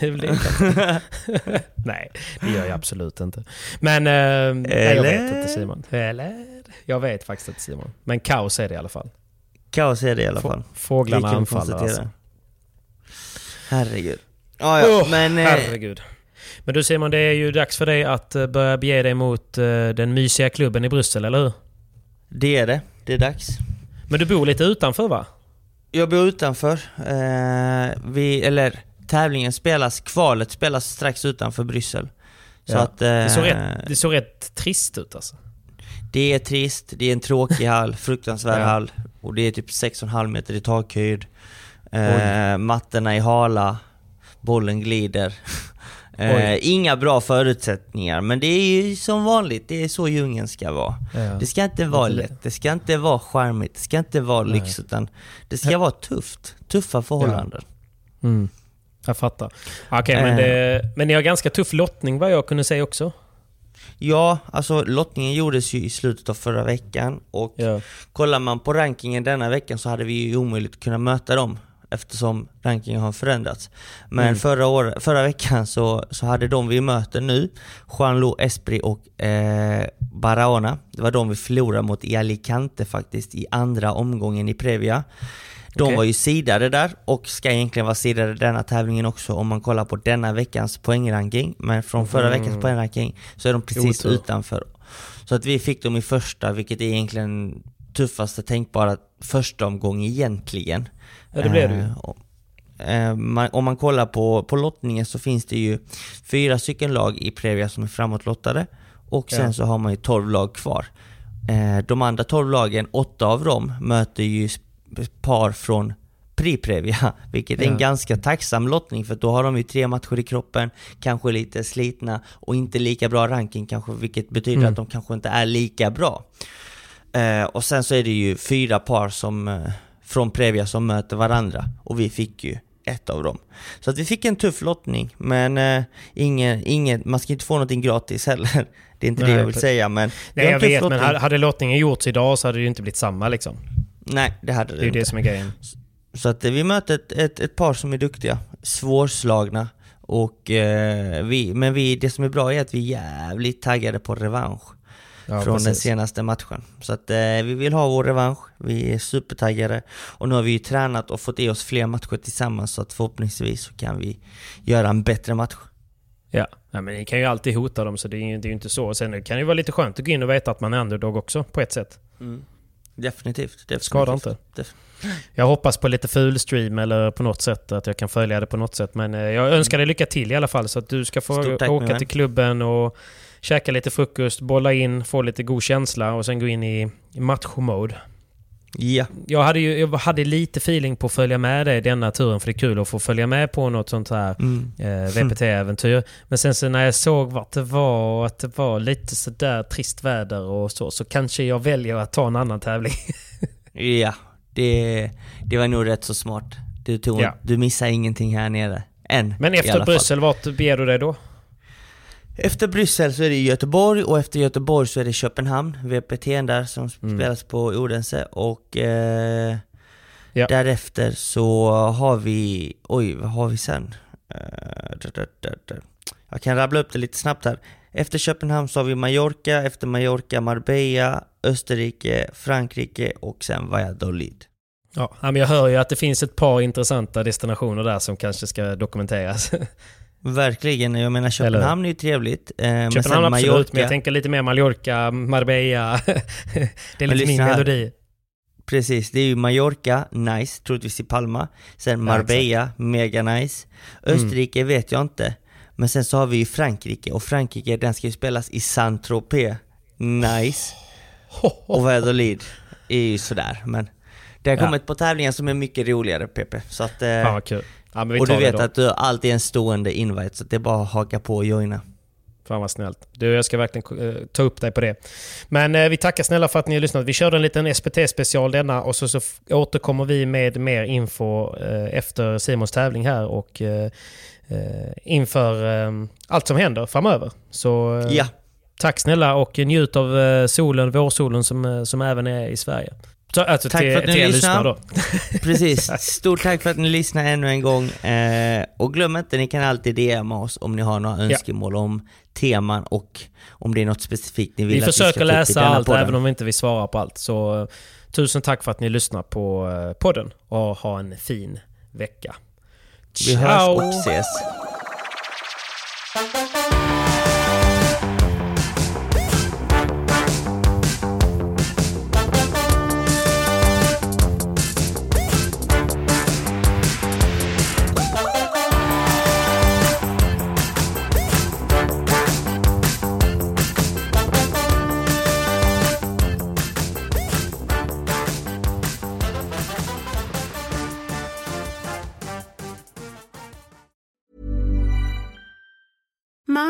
Nej, det gör jag absolut inte. Men... Eh, nej, jag vet inte Simon. Eller? Jag vet faktiskt inte Simon. Men kaos är det i alla fall. Kaos är det i alla fall. Fåglarna anfaller alltså. Herregud. Ja, ja, Åh, men... Eh, Herregud. Men du Simon, det är ju dags för dig att eh, börja bege dig mot eh, den mysiga klubben i Bryssel, eller hur? det är det. Det är dags. Men du bor lite utanför va? Jag bor utanför. Eh, vi, eller tävlingen spelas, kvalet spelas strax utanför Bryssel. Så Ja. att... Eh, Det såg, rätt, det såg rätt trist ut alltså. det är trist, det är en tråkig hall, fruktansvärd Ja. hall. Och det är typ 6,5 meter i takhöjd. Eh, mattorna är hala, bollen glider. Eh, inga bra förutsättningar, men det är ju som vanligt, det är så djungeln ska vara. Det ska inte vara lätt, det ska inte vara charmigt, det ska inte vara Nej. lyx, utan det ska vara tufft. Tuffa förhållanden. Mm. Jag fattar. Okej, men, Eh. det, men ni har ganska tuff lottning vad jag kunde säga också. Ja, alltså lottningen gjordes ju i slutet av förra veckan och Ja. kollar man på rankingen denna veckan så hade vi ju omöjligt kunnat möta dem eftersom rankingen har förändrats. Men Mm. förra, år, förra veckan så, så hade de vi möter nu, Juan-Lo Esprit och eh, Barahona, det var de vi förlorade mot i Alicante faktiskt i andra omgången i Previa. De Okej. var ju sidade där och ska egentligen vara sidade denna tävlingen också om man kollar på denna veckans poängranking. Men från förra Mm. veckans poängranking så är de precis Otur. utanför. Så att vi fick dem i första, vilket är egentligen tuffaste tänkbara första omgång egentligen. Ja, det blev det ju. Eh, eh, man, om man kollar på, på lottningen så finns det ju fyra stycken lag i Previa som är framåtlottade och sen Ja. så har man ju 12 lag kvar. Eh, de andra 12 lagen, åtta av dem, möter ju par från Pri-Previa, vilket är en Ja. ganska tacksam lottning för då har de ju tre matcher i kroppen, kanske lite slitna och inte lika bra ranking kanske, vilket betyder Mm. att de kanske inte är lika bra. Och sen så är det ju fyra par som, från Previa som möter varandra och vi fick ju ett av dem. Så att vi fick en tuff lottning, men eh, ingen, ingen, man ska inte få någonting gratis heller. Det är inte Nej, det jag vill säga, men... Nej, jag vet, men lottning. hade, hade lottningen gjorts idag så hade det ju inte blivit samma liksom. Nej, det hade det, Det är inte. det som är grejen. Så att eh, vi möter ett, ett, ett par som är duktiga, svårslagna. Och, eh, vi, men vi, det som är bra är att vi är jävligt taggade på revansch Ja, från den precis. senaste matchen. Så att eh, vi vill ha vår revansch, vi är supertaggade. Och nu har vi ju tränat och fått i oss fler matcher tillsammans så att förhoppningsvis så kan vi göra en bättre match. Ja, Nej, men ni kan ju alltid hota dem så det är ju det är ju inte så. Sen kan det ju vara lite skönt att gå in och veta att man är underdog också på ett sätt. Definitivt. definitivt. Skadar inte. Def- Jag hoppas på lite ful stream eller på något sätt att jag kan följa det på något sätt. Men eh, jag önskar dig lycka till i alla fall så att du ska få Stort åka till klubben och käka lite frukost, bolla in, få lite god känsla och sen gå in i i matchmode. Ja, Jag hade ju jag hade lite feeling på att följa med dig denna turen för det är kul att få följa med på något sånt här mm. eh, VPT-äventyr. Men sen så när jag såg vart det var och att det var lite sådär trist väder och så, så kanske jag väljer att ta en annan tävling. ja. Det, det var nog rätt så smart. Du, tog, Ja. du missar ingenting här nere. Än. Men efter. Bryssel, vart beger du dig då? Efter Bryssel så är det Göteborg och efter Göteborg så är det Köpenhamn, VPT där som Mm. spelas på Odense och eh, Ja. därefter så har vi, oj vad har vi sen? Eh. Jag kan rabbla upp det lite snabbt här. Efter Köpenhamn så har vi Mallorca, efter Mallorca Marbella, Österrike, Frankrike och sen Valladolid. Ja, men jag hör ju att det finns ett par intressanta destinationer där som kanske ska dokumenteras. Verkligen, jag menar Köpenhamn är ju trevligt. Eh, men sen Köpenhamn absolut, Mallorca, men jag tänker lite mer Mallorca, Marbella. det är lite min melodi. Precis, det är ju Mallorca, nice, troligtvis i Palma. Sen Marbella, mega nice. Mm. Österrike vet jag inte. Men sen så har vi ju Frankrike, och Frankrike den ska ju spelas i Saint-Tropez. Nice. Och Valladolid är ju sådär, men det har Ja. kommit på tävlingar som är mycket roligare PP. Så att, eh, vad kul. Ja, och du vet att du alltid är en stående invite, så det är bara att haka på och joina. Fan vad snällt. Du, jag ska verkligen eh, ta upp dig på det. Men eh, vi tackar snälla för att ni har lyssnat. Vi körde en liten SPT-special denna och så, så återkommer vi med mer info eh, efter Simons tävling här och inför allt som händer framöver. Så Ja, tack snälla och njut av solen, vårsolen som, som även är i Sverige. Så, alltså Tack till, för att ni då. precis. Stort tack för att ni lyssnar ännu en gång. Eh, och glöm inte, ni kan alltid DMa oss om ni har några önskemål om teman och om det är något specifikt ni vill Vi att vi ska försöker ta upp i läsa allt podden. även om vi inte vill svara på allt. Så eh, tusen tack för att ni lyssnar på eh, podden och ha en fin vecka. Vi hörs och ses.